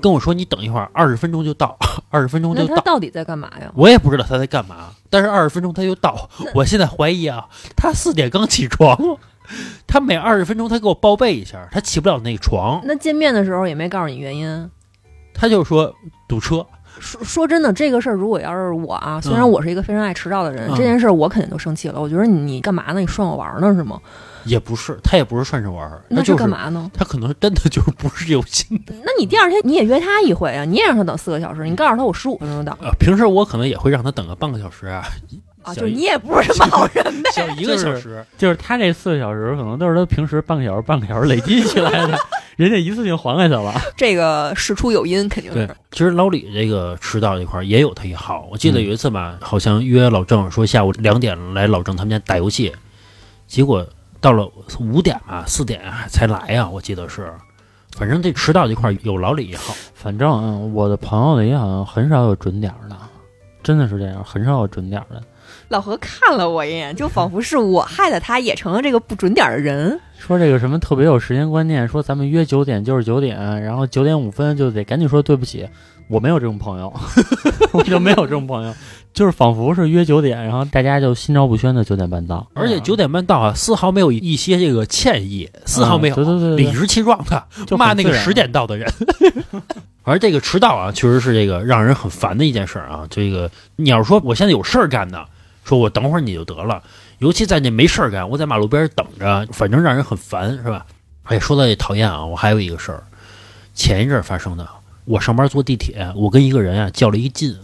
跟我说你等一会儿，二十分钟就到，二十分钟就到。他到底在干嘛呀？我也不知道他在干嘛，但是二十分钟他就到。我现在怀疑啊，他四点刚起床，他每二十分钟他给我报备一下，他起不了那床，那见面的时候也没告诉你原因。他就说堵车。说说真的，这个事儿如果要是我啊，虽然嗯我是一个非常爱迟到的人，嗯这件事儿我肯定都生气了。我觉得你你干嘛呢？你涮我玩儿呢是吗？也不是，他也不是涮着玩儿，那他就是干嘛呢？他可能真的就是不是有心的。那你第二天你也约他一回啊，你也让他等四个小时，你告诉他我十五分钟到呃，平时我可能也会让他等个半个小时啊，啊，就是你也不是什么好人呗。小一个小时。就是他这四个小时，可能都是他平时半个小时、半个小时累积起来的，[LAUGHS] 人家一次性还给他了。这个事出有因，肯定对是。，其实老李这个迟到这块儿也有他一号。我记得嗯有一次吧，好像约老郑说下午两点来老郑他们家打游戏，结果到了五点吧，四点才来呀、我记得是。反正这迟到这块儿有老李一号。反正、嗯、我的朋友里好像很少有准点儿的，真的是这样，很少有准点儿的。老何看了我一眼，就仿佛是我害得他也成了这个不准点儿的人。说这个什么特别有时间观念，说咱们约九点就是九点，然后九点五分就得赶紧说对不起。我没有这种朋友，[LAUGHS] 我就没有这种朋友，就是仿佛是约九点，然后大家就心照不宣的九点半到，而且九点半到啊，丝毫没有一些这个歉意，丝毫没有，嗯对对对对理直气壮的就骂那个十点到的人。[LAUGHS] 而这个迟到啊，确实是这个让人很烦的一件事儿啊。这个你要是说我现在有事儿干呢，说我等会儿你就得了。尤其在那没事儿干，我在马路边儿等着，反正让人很烦，是吧？哎，说到这讨厌啊，我还有一个事儿，前一阵儿发生的。我上班坐地铁，我跟一个人啊较了一劲，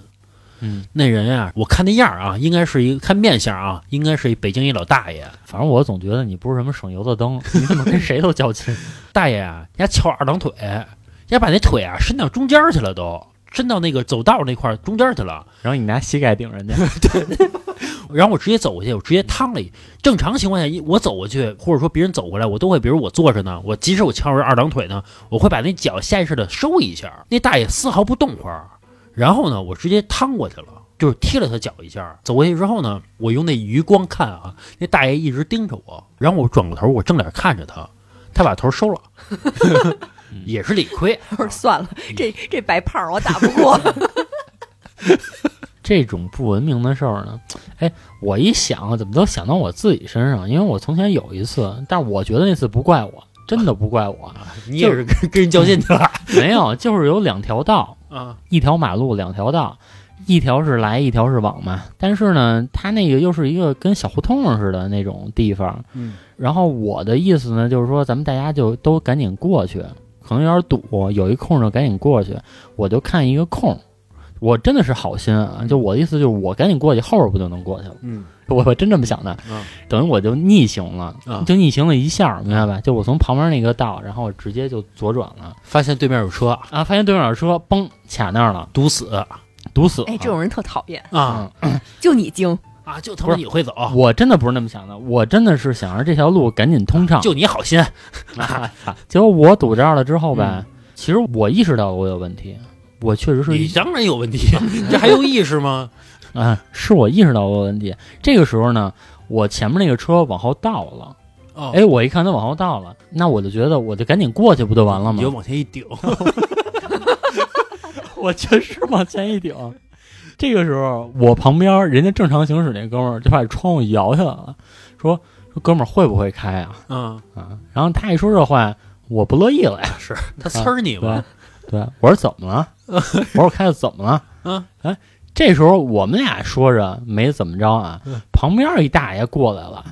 嗯，那人啊、我看那样儿啊，应该是一个看面相啊，应该是一北京一老大爷。反正我总觉得你不是什么省油的灯，你怎么跟谁都较劲？[LAUGHS] 大爷啊，人家翘二郎腿，人家把那腿啊伸到中间儿去了都，伸到那个走道那块儿中间儿去了。然后你拿膝盖顶人家，[LAUGHS] 对 [LAUGHS] 然后我直接走过去，我直接趟了一。正常情况下，一我走过去，或者说别人走过来，我都会，比如我坐着呢，我即使我翘着二郎腿呢，我会把那脚下意识的收一下。那大爷丝毫不动会儿，然后呢，我直接趟过去了，就是踢了他脚一下。走过去之后呢，我用那余光看啊，那大爷一直盯着我，然后我转过头，我正脸看着他，他把头收了，[LAUGHS] 也是理亏。[LAUGHS] 我说算了，这这白胖儿我打不过。[LAUGHS] [LAUGHS] 这种不文明的事儿呢，哎，我一想，怎么都想到我自己身上，因为我从前有一次，但是我觉得那次不怪我，真的不怪我，你也是跟跟人较劲去了没有，就是有两条道，啊？一条马路两条道，一条是来，一条是往嘛。但是呢，它那个又是一个跟小胡同似的那种地方。嗯，然后我的意思呢，就是说咱们大家就都赶紧过去，可能有点堵，有一空就赶紧过去。我就看一个空，我真的是好心啊，就我的意思就是我赶紧过去，后边不就能过去了？嗯我我真这么想的，嗯等于我就逆行了，啊就逆行了一下，明白吧？就我从旁边那个道，然后我直接就左转了发现对面有车，啊，发现对面有车，嘣卡那儿了，堵死堵死了。哎，这种人特讨厌，啊就你精。啊！就他妈你会走，我真的不是那么想的，我真的是想让这条路赶紧通畅。就你好心。[LAUGHS] 啊，结果我堵这儿了之后呗，其实我意识到我有问题，我确实是你当然有问题，这还用意识吗？[LAUGHS] 啊，是我意识到我有问题。这个时候呢，我前面那个车往后倒了，哦哎，我一看他往后倒了，那我就觉得我就赶紧过去不就完了吗你就？往前一顶，[LAUGHS] 我确实往前一顶。这个时候，我旁边人家正常行驶那哥们儿就把窗户摇下来了，说说哥们儿会不会开啊？嗯，啊，然后他一说这话，我不乐意了呀。是 [LAUGHS] 他呲儿你对吗？对，我说怎么了？[LAUGHS] 我说我开的怎么了？嗯，哎，这时候我们俩说着没怎么着啊，嗯旁边一大爷过来了，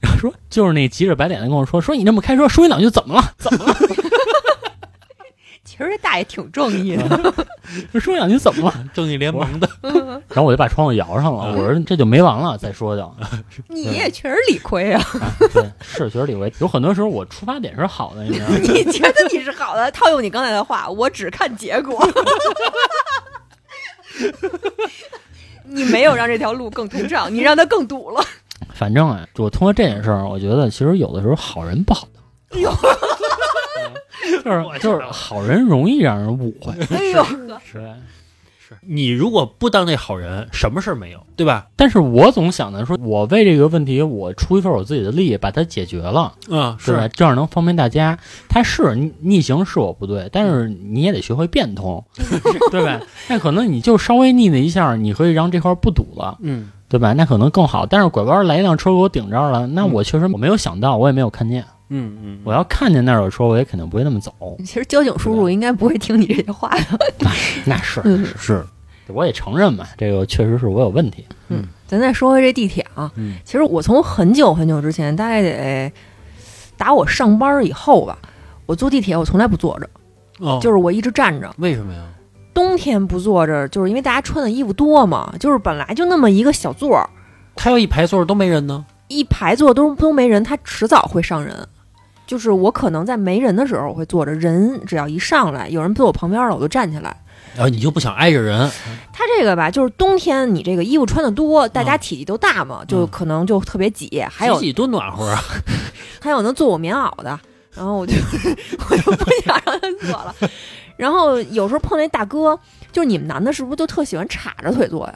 然后说就是那急着白脸的跟我说说你这么开车说你两句怎么了？怎么了？其实这大爷挺正义的，[LAUGHS] 说两句怎么了？正义联盟的，然后我就把窗户摇上了，嗯我说这就没完了，再说就。你也确实理亏啊！啊对，是确实理亏有很多时候我出发点是好的，你知道吗？你觉得你是好的？套用你刚才的话，我只看结果。[LAUGHS] 你没有让这条路更通畅，你让它更堵了。反正啊，我通过这件事儿，我觉得其实有的时候好人不好当。哎呦，[LAUGHS] 就是就是好人容易让人误会，哎呦，是是你如果不当那好人，什么事儿没有，对吧？但是我总想着说，我为这个问题，我出一份我自己的力，把它解决了，嗯，是吧？这样能方便大家。他是逆逆行是我不对，但是你也得学会变通，[LAUGHS] 对吧？那可能你就稍微逆了一下，你可以让这块不堵了，嗯，对吧？那可能更好。但是拐弯来一辆车给我顶这儿了，那我确实我没有想到，我也没有看见。嗯嗯，我要看见那儿有车，我也肯定不会那么走。[LAUGHS] 其实交警叔叔应该不会听你这些话的。[LAUGHS] 那是嗯是，我也承认嘛，这个确实是我有问题。嗯，咱再说回这地铁啊，嗯其实我从很久很久之前，大概得打我上班以后吧，我坐地铁我从来不坐着，哦，就是我一直站着。为什么呀？冬天不坐着，就是因为大家穿的衣服多嘛，就是本来就那么一个小座儿，他要一排座儿都没人呢？一排座都都没人，他迟早会上人。就是我可能在没人的时候我会坐着，人只要一上来，有人坐我旁边了，我就站起来。然后你就不想挨着人？他这个吧，就是冬天你这个衣服穿的多，大家体积都大嘛，就可能就特别挤。还有挤挤多暖和啊！[LAUGHS] 还有能坐我棉袄的，然后我就 [LAUGHS] 我就不想让他坐了。[LAUGHS] 然后有时候碰那大哥，就是你们男的是不是都特喜欢叉着腿坐呀？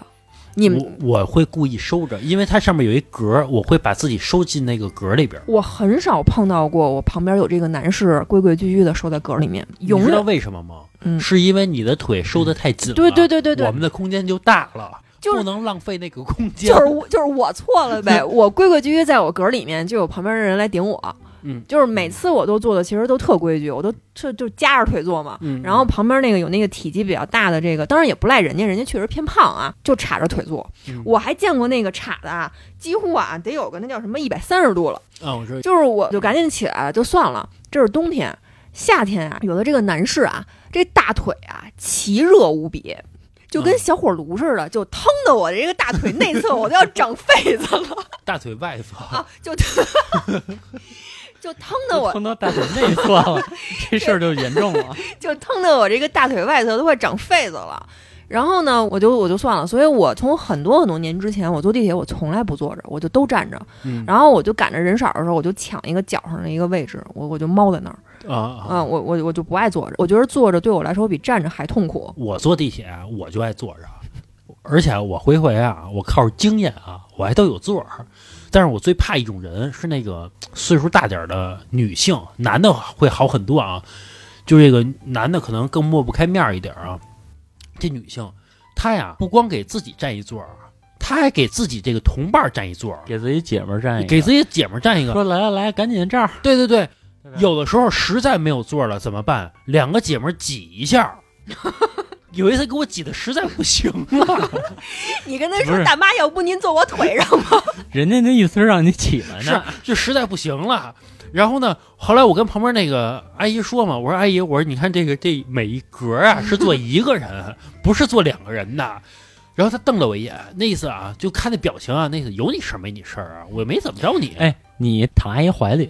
你们我我会故意收着，因为它上面有一格儿，我会把自己收进那个格儿里边儿。我很少碰到过我旁边有这个男士规规矩矩的收在格里面，永你知道为什么吗？嗯是因为你的腿收的太紧了，对对对对对我们的空间就大了，就是不能浪费那个空间。就是我就是我错了呗，[LAUGHS] 我规规矩矩在我格里面，就有旁边的人来顶我。嗯，就是每次我都做的其实都特规矩，我都就就夹着腿做嘛。嗯然后旁边那个有那个体积比较大的这个，当然也不赖人家，人家确实偏胖啊，就叉着腿做。嗯我还见过那个叉的啊，几乎啊得有个那叫什么一百三十度了。啊，我说就是我就赶紧起来了，就算了。这是冬天，夏天啊，有的这个男士啊，这大腿啊奇热无比，就跟嗯小火炉似的，就腾的我这个大腿内侧我都要长痱子了 [LAUGHS] 大腿外侧，啊，就就腾的我碰到大腿内侧了，这事儿就严重了。[LAUGHS] 就腾的我这个大腿外侧都快长痱子了。然后呢，我就我就算了，所以我从很多很多年之前，我坐地铁我从来不坐着，我就都站着。嗯然后我就赶着人少的时候，我就抢一个脚上的一个位置，我我就猫在那儿。啊我我我就不爱坐着，我觉得坐着对我来说比站着还痛苦。我坐地铁啊我就爱坐着，而且我回回啊，我靠经验啊，我还都有座儿。但是我最怕一种人是那个岁数大点儿的女性，男的会好很多啊。就这个男的可能更抹不开面儿一点儿啊。这女性，她呀不光给自己占一座儿，她还给自己这个同伴占一座儿，给自己姐们儿占一个，给自己姐们儿占一个。说来来来，赶紧这儿。对对对，有的时候实在没有座儿了怎么办？两个姐们儿挤一下儿。[LAUGHS] 有一次给我挤的实在不行了，[LAUGHS] 你跟他说大妈，要不您坐我腿上吧？[LAUGHS] 人家那意思是让你起来是呢。就实在不行了。然后呢，后来我跟旁边那个阿姨说嘛，我说阿姨，我说你看这个这每一格啊是坐一个人，[LAUGHS] 不是坐两个人的。然后她瞪了我一眼，那意思啊，就看那表情啊，那意思有你事儿没你事儿啊，我没怎么着你。哎，你躺阿姨怀里，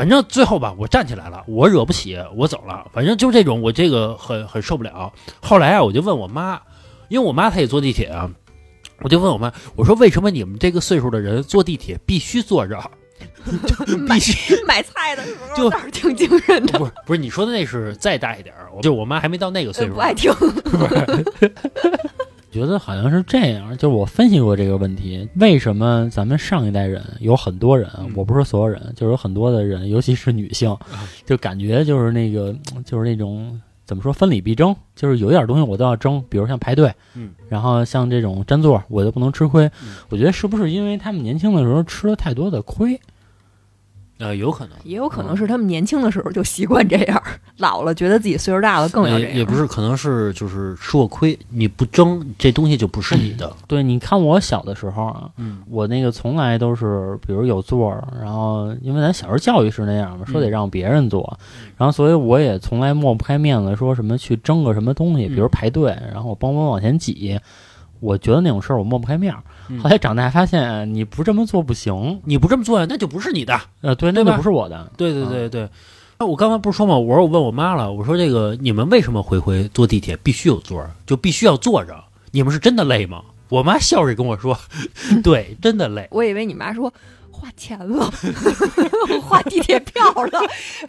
反正最后吧，我站起来了，我惹不起，我走了。反正就这种，我这个很很受不了。后来啊，我就问我妈，因为我妈她也坐地铁啊，我就问我妈，我说为什么你们这个岁数的人坐地铁必须坐着？[LAUGHS] [LAUGHS] 买必须买菜的时候就挺精神的，不是不是，你说的那是再大一点儿，就我妈还没到那个岁数，不爱听。[LAUGHS] 觉得好像是这样。就是我分析过这个问题，为什么咱们上一代人有很多人，嗯我不是所有人，就是有很多的人，尤其是女性，就感觉就是那个，[TSK] 就是那种怎么说分理必争，就是有一点东西我都要争，比如像排队，嗯，然后像这种占座，我就不能吃亏。嗯我觉得是不是因为他们年轻的时候吃了太多的亏？呃，有可能。也有可能是他们年轻的时候就习惯这样，老了觉得自己岁数大了更要这样。也也不是，可能是就是吃过亏，你不争这东西就不是你的。对，你看我小的时候啊，嗯我那个从来都是，比如有座儿，然后因为咱小时候教育是那样嘛，说得让别人坐，然后所以我也从来抹不开面子，说什么去争个什么东西，比如嗯排队，然后我帮忙往前挤，我觉得那种事儿我抹不开面儿。嗯后来长大发现你不这么做不行，你不这么做，那就不是你的。呃，对，那就不是我的。对对对对。那我刚才不是说嘛，我说我问我妈了，我说这个你们为什么回回坐地铁必须有座儿，就必须要坐着？你们是真的累吗？我妈笑着跟我说，[LAUGHS] 对，真的累。我以为你妈说花钱了，[LAUGHS] 花地铁票了，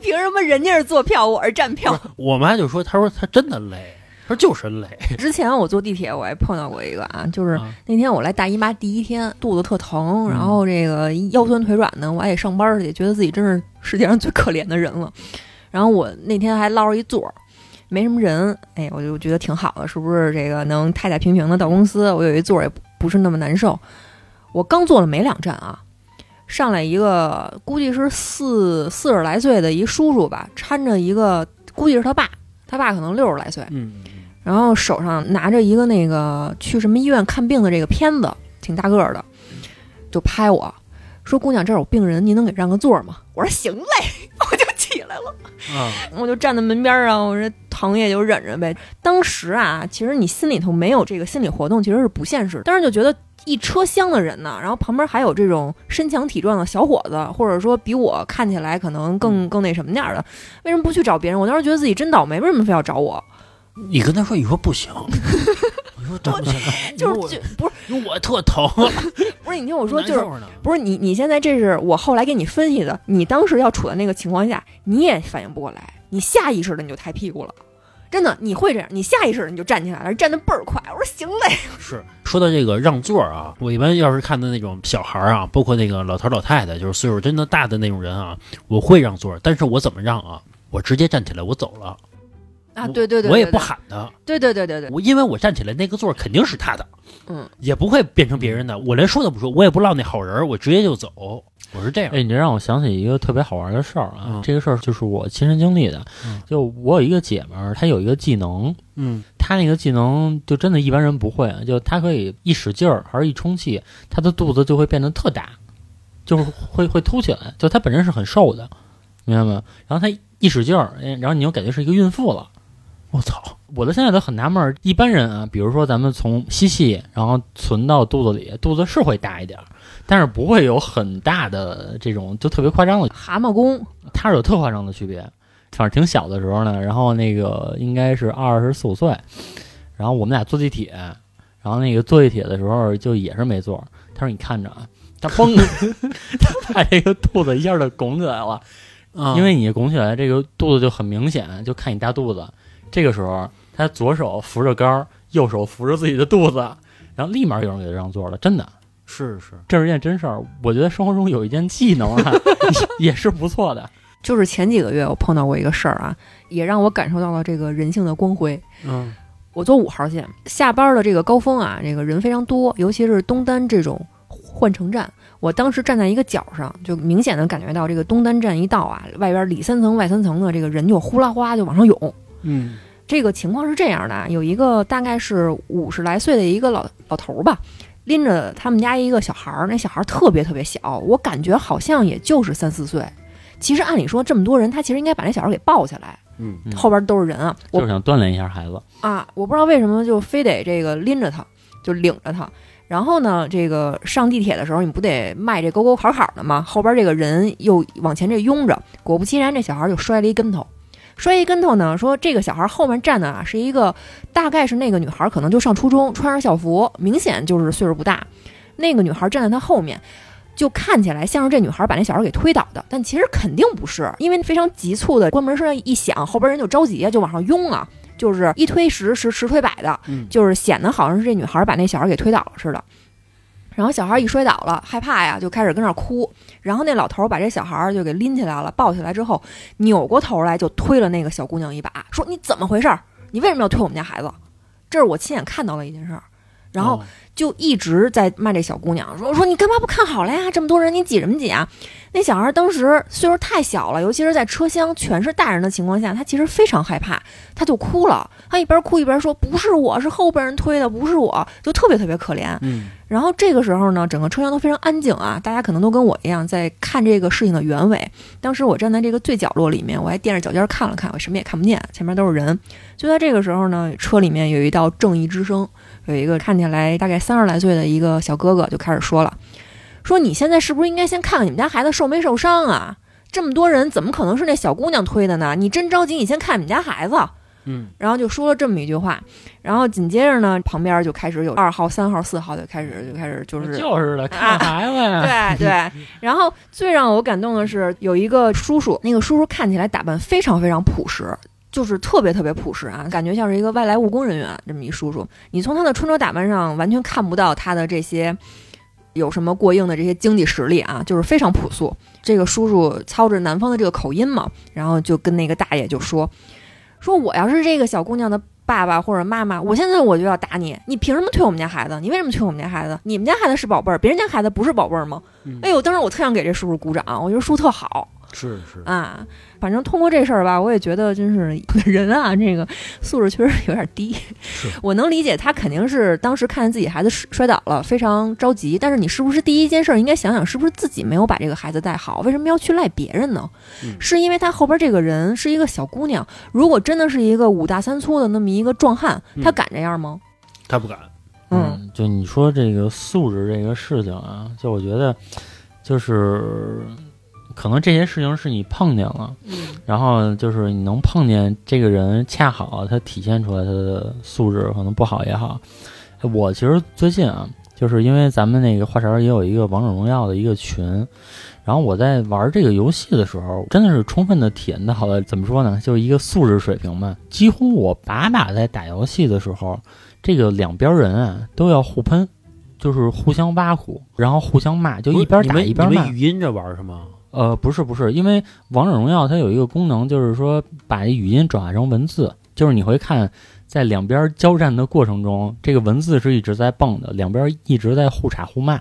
凭什么人家是坐票，我是站票？我妈就说，她说她真的累，他说就是累，[LAUGHS] 之前我坐地铁我还碰到过一个啊，就是啊那天我来大姨妈第一天，肚子特疼，嗯然后这个腰酸腿软的，我还得上班去，觉得自己真是世界上最可怜的人了。然后我那天还捞着一座儿，没什么人，哎，我就觉得挺好的，是不是这个能太太平平的到公司？我有一座儿也不不是那么难受。我刚坐了没两站啊，上来一个估计是四四十来岁的一叔叔吧，搀着一个估计是他爸，他爸可能六十来岁，嗯，然后手上拿着一个那个去什么医院看病的这个片子，挺大个儿的，就拍我说：“姑娘，这儿有病人，您能给让个座儿吗？”我说：“行嘞。” [LAUGHS] 我就起来了，嗯，我就站在门边儿上，我说疼也就忍着呗。当时啊，其实你心里头没有这个心理活动，其实是不现实。当时就觉得一车厢的人呢，然后旁边还有这种身强体壮的小伙子，或者说比我看起来可能更更那什么点儿的，为什么不去找别人？我当时觉得自己真倒霉，为什么非要找我？你跟他说，你说不行，[LAUGHS] 我说真不行，[LAUGHS] 就是就不是我特疼，[LAUGHS] 不是你听我说，就是不是你，你现在这是我后来给你分析的，你当时要处在那个情况下，你也反应不过来，你下意识的你就抬屁股了，真的你会这样，你下意识的你就站起来了，站的倍儿快。我说行嘞，是说到这个让座啊，我一般要是看到那种小孩啊，包括那个老头老太太，就是岁数真的大的那种人啊，我会让座，但是我怎么让啊？我直接站起来，我走了啊，我对对对，我也不喊他，对对对对对，我因为我站起来，那个座儿肯定是他的，嗯，也不会变成别人的，我连说都不说，我也不落那好人儿，我直接就走，我是这样。哎，你这让我想起一个特别好玩的事儿啊！嗯这个事儿就是我亲身经历的。嗯就我有一个姐们儿，她有一个技能，嗯她那个技能就真的一般人不会啊，就她可以一使劲儿还是一充气，她的肚子就会变得特大，就是会会凸起来。就她本身是很瘦的，明白吗？然后她一使劲儿，哎然后你就感觉是一个孕妇了。我操，我到现在都很纳闷儿，一般人啊，比如说咱们从吸气，然后存到肚子里，肚子是会大一点儿，但是不会有很大的这种就特别夸张的蛤蟆功，它是有特夸张的区别。反正挺小的时候呢，然后那个应该是二十四五岁，然后我们俩坐地铁，然后那个坐地铁的时候就也是没座儿。他说：“你看着啊，他嘣，[LAUGHS] 他把这个肚子一下就拱起来了，啊因为你拱起来，这个肚子就很明显，就看你大肚子。这个时候，他左手扶着杆儿，右手扶着自己的肚子，然后立马有人给他让座了，真的。”是是，这是一件真事儿，我觉得生活中有一件技能啊，[LAUGHS] 也是不错的。就是前几个月我碰到过一个事儿啊，也让我感受到了这个人性的光辉。嗯我坐五号线，下班的这个高峰啊，这个人非常多，尤其是东单这种换乘站。我当时站在一个角上，就明显的感觉到这个东单站一到啊，外边里三层外三层的这个人就呼啦呼啦就往上涌。嗯这个情况是这样的啊，有一个大概是五十来岁的一个老老头儿吧，拎着他们家一个小孩儿，那小孩儿特别特别小，我感觉好像也就是三四岁。其实按理说这么多人，他其实应该把那小孩儿给抱起来，嗯嗯后边都是人啊。我就是想锻炼一下孩子。啊，我不知道为什么就非得这个拎着他，就领着他。然后呢，这个上地铁的时候，你不得迈这沟沟坎坎的吗？后边这个人又往前这拥着，果不其然，这小孩就摔了一跟头。摔一跟头呢，说这个小孩后面站的啊是一个，大概是那个女孩可能就上初中，穿着校服，明显就是岁数不大。那个女孩站在他后面，就看起来像是这女孩把那小孩给推倒的，但其实肯定不是，因为非常急促的关门声一响，后边人就着急就往上拥啊，就是一推十，十十推百的，嗯就是显得好像是这女孩把那小孩给推倒了似的。然后小孩一摔倒了，害怕呀，就开始跟那哭。然后那老头把这小孩就给拎起来了，抱起来之后，扭过头来就推了那个小姑娘一把，说：“你怎么回事？你为什么要推我们家孩子？”这是我亲眼看到的一件事儿。然后哦就一直在骂这小姑娘，说说你干嘛不看好了呀？这么多人，你挤什么挤啊？那小孩当时岁数太小了，尤其是在车厢全是大人的情况下，他其实非常害怕，他就哭了。他一边哭一边说：“不是我，是后边人推的，不是我。”就特别特别可怜。嗯然后这个时候呢，整个车厢都非常安静啊，大家可能都跟我一样在看这个事情的原委。当时我站在这个最角落里面，我还垫着脚尖看了看，我什么也看不见，前面都是人。就在这个时候呢，车里面有一道正义之声，有一个看起来大概三十来岁的一个小哥哥就开始说了，说你现在是不是应该先看看你们家孩子受没受伤啊？这么多人，怎么可能是那小姑娘推的呢？你真着急，你先看你们家孩子。嗯然后就说了这么一句话，然后紧接着呢，旁边就开始有二号、三号、四号就开始就开始就是就是的，看孩子呀。[LAUGHS] 对对，然后最让我感动的是有一个叔叔，那个叔叔看起来打扮非常非常朴实，就是特别特别朴实啊，感觉像是一个外来务工人员这么一叔叔。你从他的穿着打扮上完全看不到他的这些有什么过硬的这些经济实力啊，就是非常朴素。这个叔叔操着南方的这个口音嘛，然后就跟那个大爷就说：“说我要是这个小姑娘的爸爸或者妈妈，我现在我就要打你！你凭什么推我们家孩子？你为什么推我们家孩子？你们家孩子是宝贝儿，别人家孩子不是宝贝儿吗？”嗯哎呦，当时我特想给这叔叔鼓掌，我觉得叔叔特好。是是，啊，反正通过这事儿吧，我也觉得真是 [LAUGHS] 人啊，这个素质确实有点低。[LAUGHS] 我能理解他肯定是当时看见自己孩子摔摔倒了，非常着急。但是你是不是第一件事儿应该想想，是不是自己没有把这个孩子带好？为什么要去赖别人呢？嗯是因为他后边这个人是一个小姑娘，如果真的是一个五大三粗的那么一个壮汉，他嗯敢这样吗？他不敢。嗯，就你说这个素质这个事情啊，就我觉得，就是可能这些事情是你碰见了，嗯然后就是你能碰见这个人，恰好他体现出来他的素质可能不好也好。我其实最近啊，就是因为咱们那个话茬儿也有一个王者荣耀的一个群，然后我在玩这个游戏的时候，真的是充分的体验到了怎么说呢，就是一个素质水平嘛。几乎我把把在打游戏的时候，这个两边人啊都要互喷，就是互相挖苦，然后互相骂，就一边打一边骂你们。语音着玩是吗？呃，不是不是，因为王者荣耀它有一个功能，就是说把语音转化成文字，就是你会看在两边交战的过程中，这个文字是一直在蹦的，两边一直在互插互骂。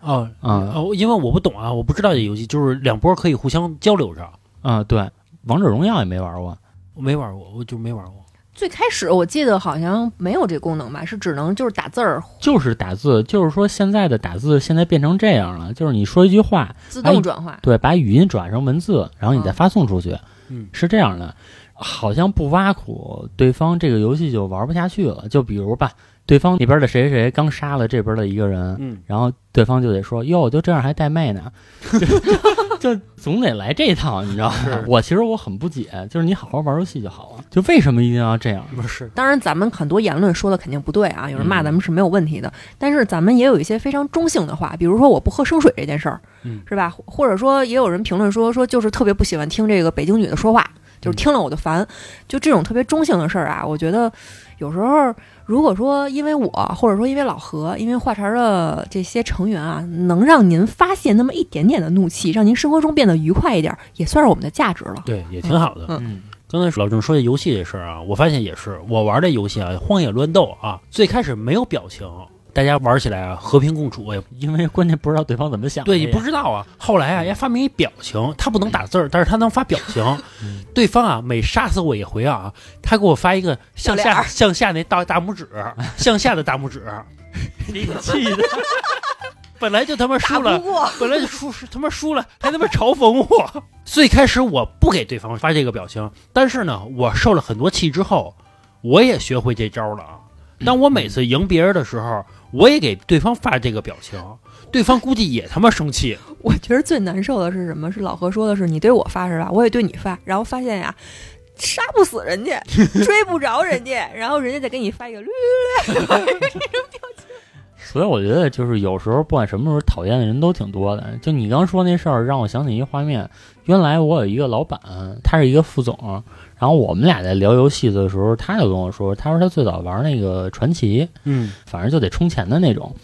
哦嗯哦，因为我不懂啊，我不知道这游戏，就是两波可以互相交流着。啊、对，王者荣耀也没玩过。我没玩过，我就没玩过。最开始我记得好像没有这功能吧，是只能就是打字儿就是打字，就是说现在的打字现在变成这样了，就是你说一句话，自动转化。对，把语音转成文字，然后你再嗯发送出去，嗯是这样的。好像不挖苦对方，这个游戏就玩不下去了。就比如吧，对方那边的谁谁谁刚杀了这边的一个人，嗯，然后对方就得说：“哟，就这样还带妹呢，[LAUGHS] 就就总得来这套，你知道吗？”我其实我很不解，就是你好好玩游戏就好了，就为什么一定要这样？不是，当然，咱们很多言论说的肯定不对啊，有人骂嗯咱们是没有问题的。但是咱们也有一些非常中性的话，比如说我不喝生水这件事儿，嗯是吧？或者说也有人评论说说就是特别不喜欢听这个北京女的说话，就是听了我就烦。就这种特别中性的事儿啊，我觉得有时候如果说因为我，或者说因为老何，因为话茬儿的这些成员啊，能让您发泄那么一点点的怒气，让您生活中变得愉快一点，也算是我们的价值了。对，也挺好的。嗯嗯刚才老郑说这游戏这事儿啊，我发现也是，我玩这游戏啊，荒野乱斗啊，最开始没有表情，大家玩起来啊和平共处，也因为关键不知道对方怎么想的。对你不知道啊。后来啊，人家发明一表情，他不能打字儿，但是他能发表情。[LAUGHS] 嗯对方啊，每杀死我一回啊，他给我发一个向下向下那大大拇指，[LAUGHS] 向下的大拇指，给你气的。[LAUGHS] 本来就他妈输了本来就输，他妈输了，还他妈嘲讽我。最开始我不给对方发这个表情，但是呢，我受了很多气之后，我也学会这招了啊。当我每次赢别人的时候，我也给对方发这个表情，对方估计也他妈生气。我觉得最难受的是什么？是老何说的是你对我发是吧？我也对你发，然后发现呀，杀不死人家，[LAUGHS] 追不着人家，然后人家再给你发一个绿 [LAUGHS] 所以我觉得就是有时候不管什么时候讨厌的人都挺多的。就你刚说那事儿，让我想起一个画面。原来我有一个老板，他是一个副总，然后我们俩在聊游戏的时候，他就跟我说，他说他最早玩那个传奇，嗯反正就得充钱的那种。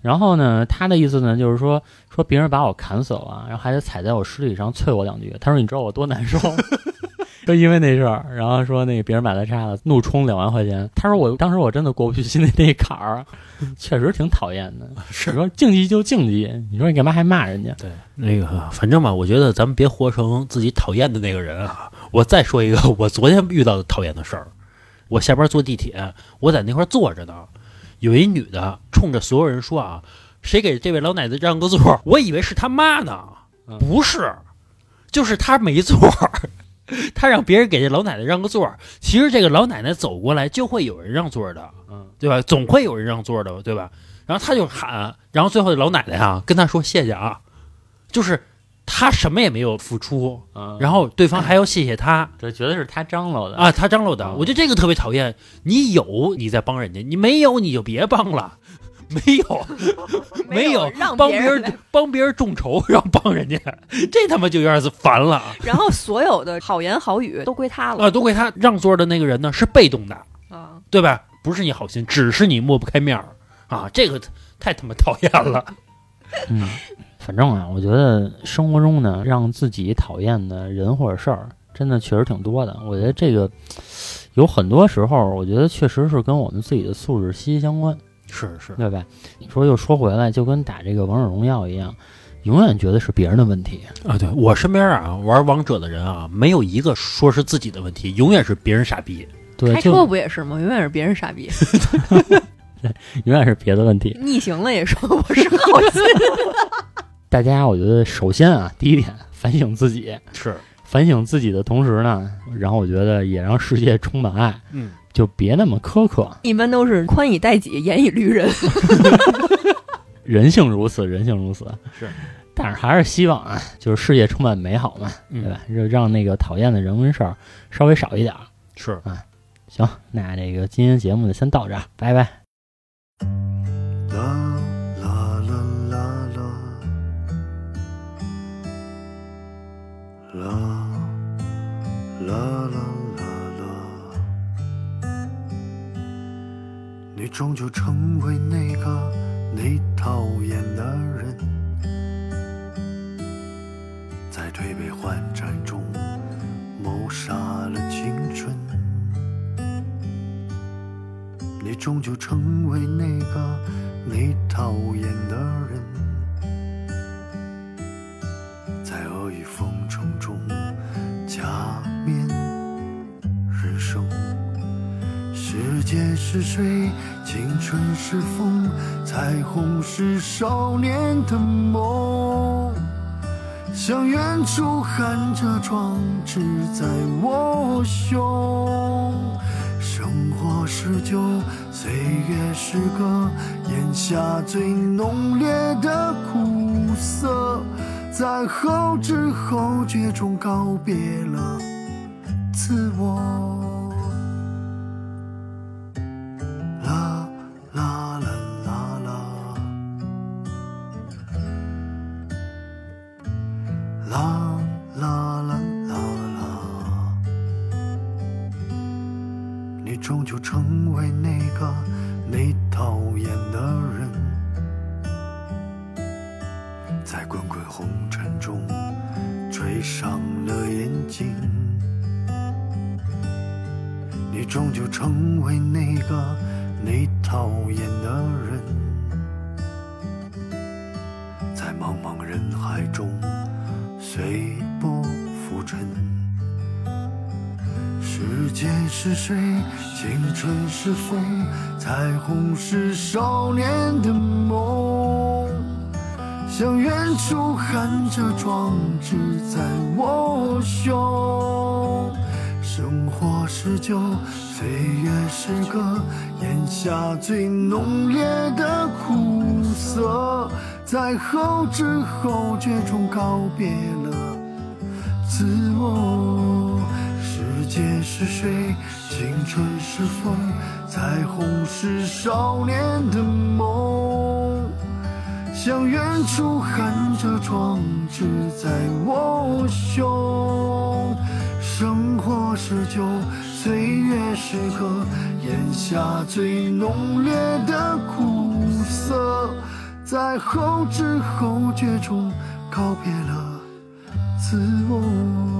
然后呢，他的意思呢就是说，说别人把我砍死了，然后还得踩在我尸体上啐我两句。他说你知道我多难受？[LAUGHS] 就因为那事儿，然后说那个别人买的叉子怒充两万块钱。他说我当时我真的过不去心里那坎儿，[LAUGHS] 确实挺讨厌的。是你说竞技就竞技，你说你干嘛还骂人家？对，那个反正吧，我觉得咱们别活成自己讨厌的那个人啊。我再说一个我昨天遇到的讨厌的事儿。我下班坐地铁，我在那块儿坐着呢，有一女的冲着所有人说啊：“谁给这位老奶奶让个座儿？”我以为是他妈呢，嗯不是，就是他没座儿。[LAUGHS] 他让别人给这老奶奶让个座儿，其实这个老奶奶走过来就会有人让座儿的，嗯，对吧？总会有人让座的，对吧？然后他就喊，然后最后老奶奶啊跟他说谢谢啊，就是他什么也没有付出，嗯然后对方还要谢谢他就觉得是他张罗的。啊，他张罗的，嗯我觉得这个特别讨厌。你有你在帮人家，你没有你就别帮了。[LAUGHS] [LAUGHS] 没有，没有让帮别别人 [LAUGHS] 帮别人众筹，然后帮人家，这他妈就有点子烦了啊！然后所有的好言好语都归他了啊，都归他让座的那个人呢是被动的，啊！对吧？不是你好心，只是你抹不开面儿啊！这个太他妈讨厌了。嗯，反正啊，我觉得生活中呢，让自己讨厌的人或者事儿，真的确实挺多的。我觉得这个有很多时候，我觉得确实是跟我们自己的素质息息相关，是是，对吧？你说又说回来，就跟打这个王者荣耀一样，永远觉得是别人的问题。啊，对我身边啊玩王者的人啊，没有一个说是自己的问题，永远是别人傻逼。对，开车不也是吗？永远是别人傻逼，[LAUGHS] 永远是别的问题。逆行了也说我是好心。[LAUGHS] 大家，我觉得首先啊，第一点反省自己，是，反省自己的同时呢，然后我觉得也让世界充满爱，嗯，就别那么苛刻。一般都是宽以待己，严以律人。[LAUGHS] [LAUGHS] 人性如此，人性如此。是，但是还是希望啊，就是世界充满美好嘛，嗯对吧？就让那个讨厌的人跟事儿稍微少一点儿。是，行，那这个今天节目呢，先到这儿，拜拜。啦啦啦啦啦，啦你终究成为那个你讨厌的人，在推杯换盏中谋杀了青春。你终究成为那个你讨厌的人，在阿谀奉承中假面人生。世界是水，青春是风，彩虹是少年的梦。向远处喊着壮志在我胸。生活是酒，岁月是歌，咽下最浓烈的苦涩，在后知后觉中告别了自我。在滚滚红尘中吹上了眼睛。你终究成为那个你讨厌的人，在茫茫人海中随波浮沉。世界是水，青春是风，彩虹是少年的梦。向远处喊着壮志在我胸。生活是酒，岁月是歌，咽下最浓烈的苦涩，在后知后觉中告别了自我。世界是水，青春是风，彩虹是少年的梦。向远处喊着壮志在我胸。生活是酒，岁月是歌，咽下最浓烈的苦涩，在后知后觉中告别了自我。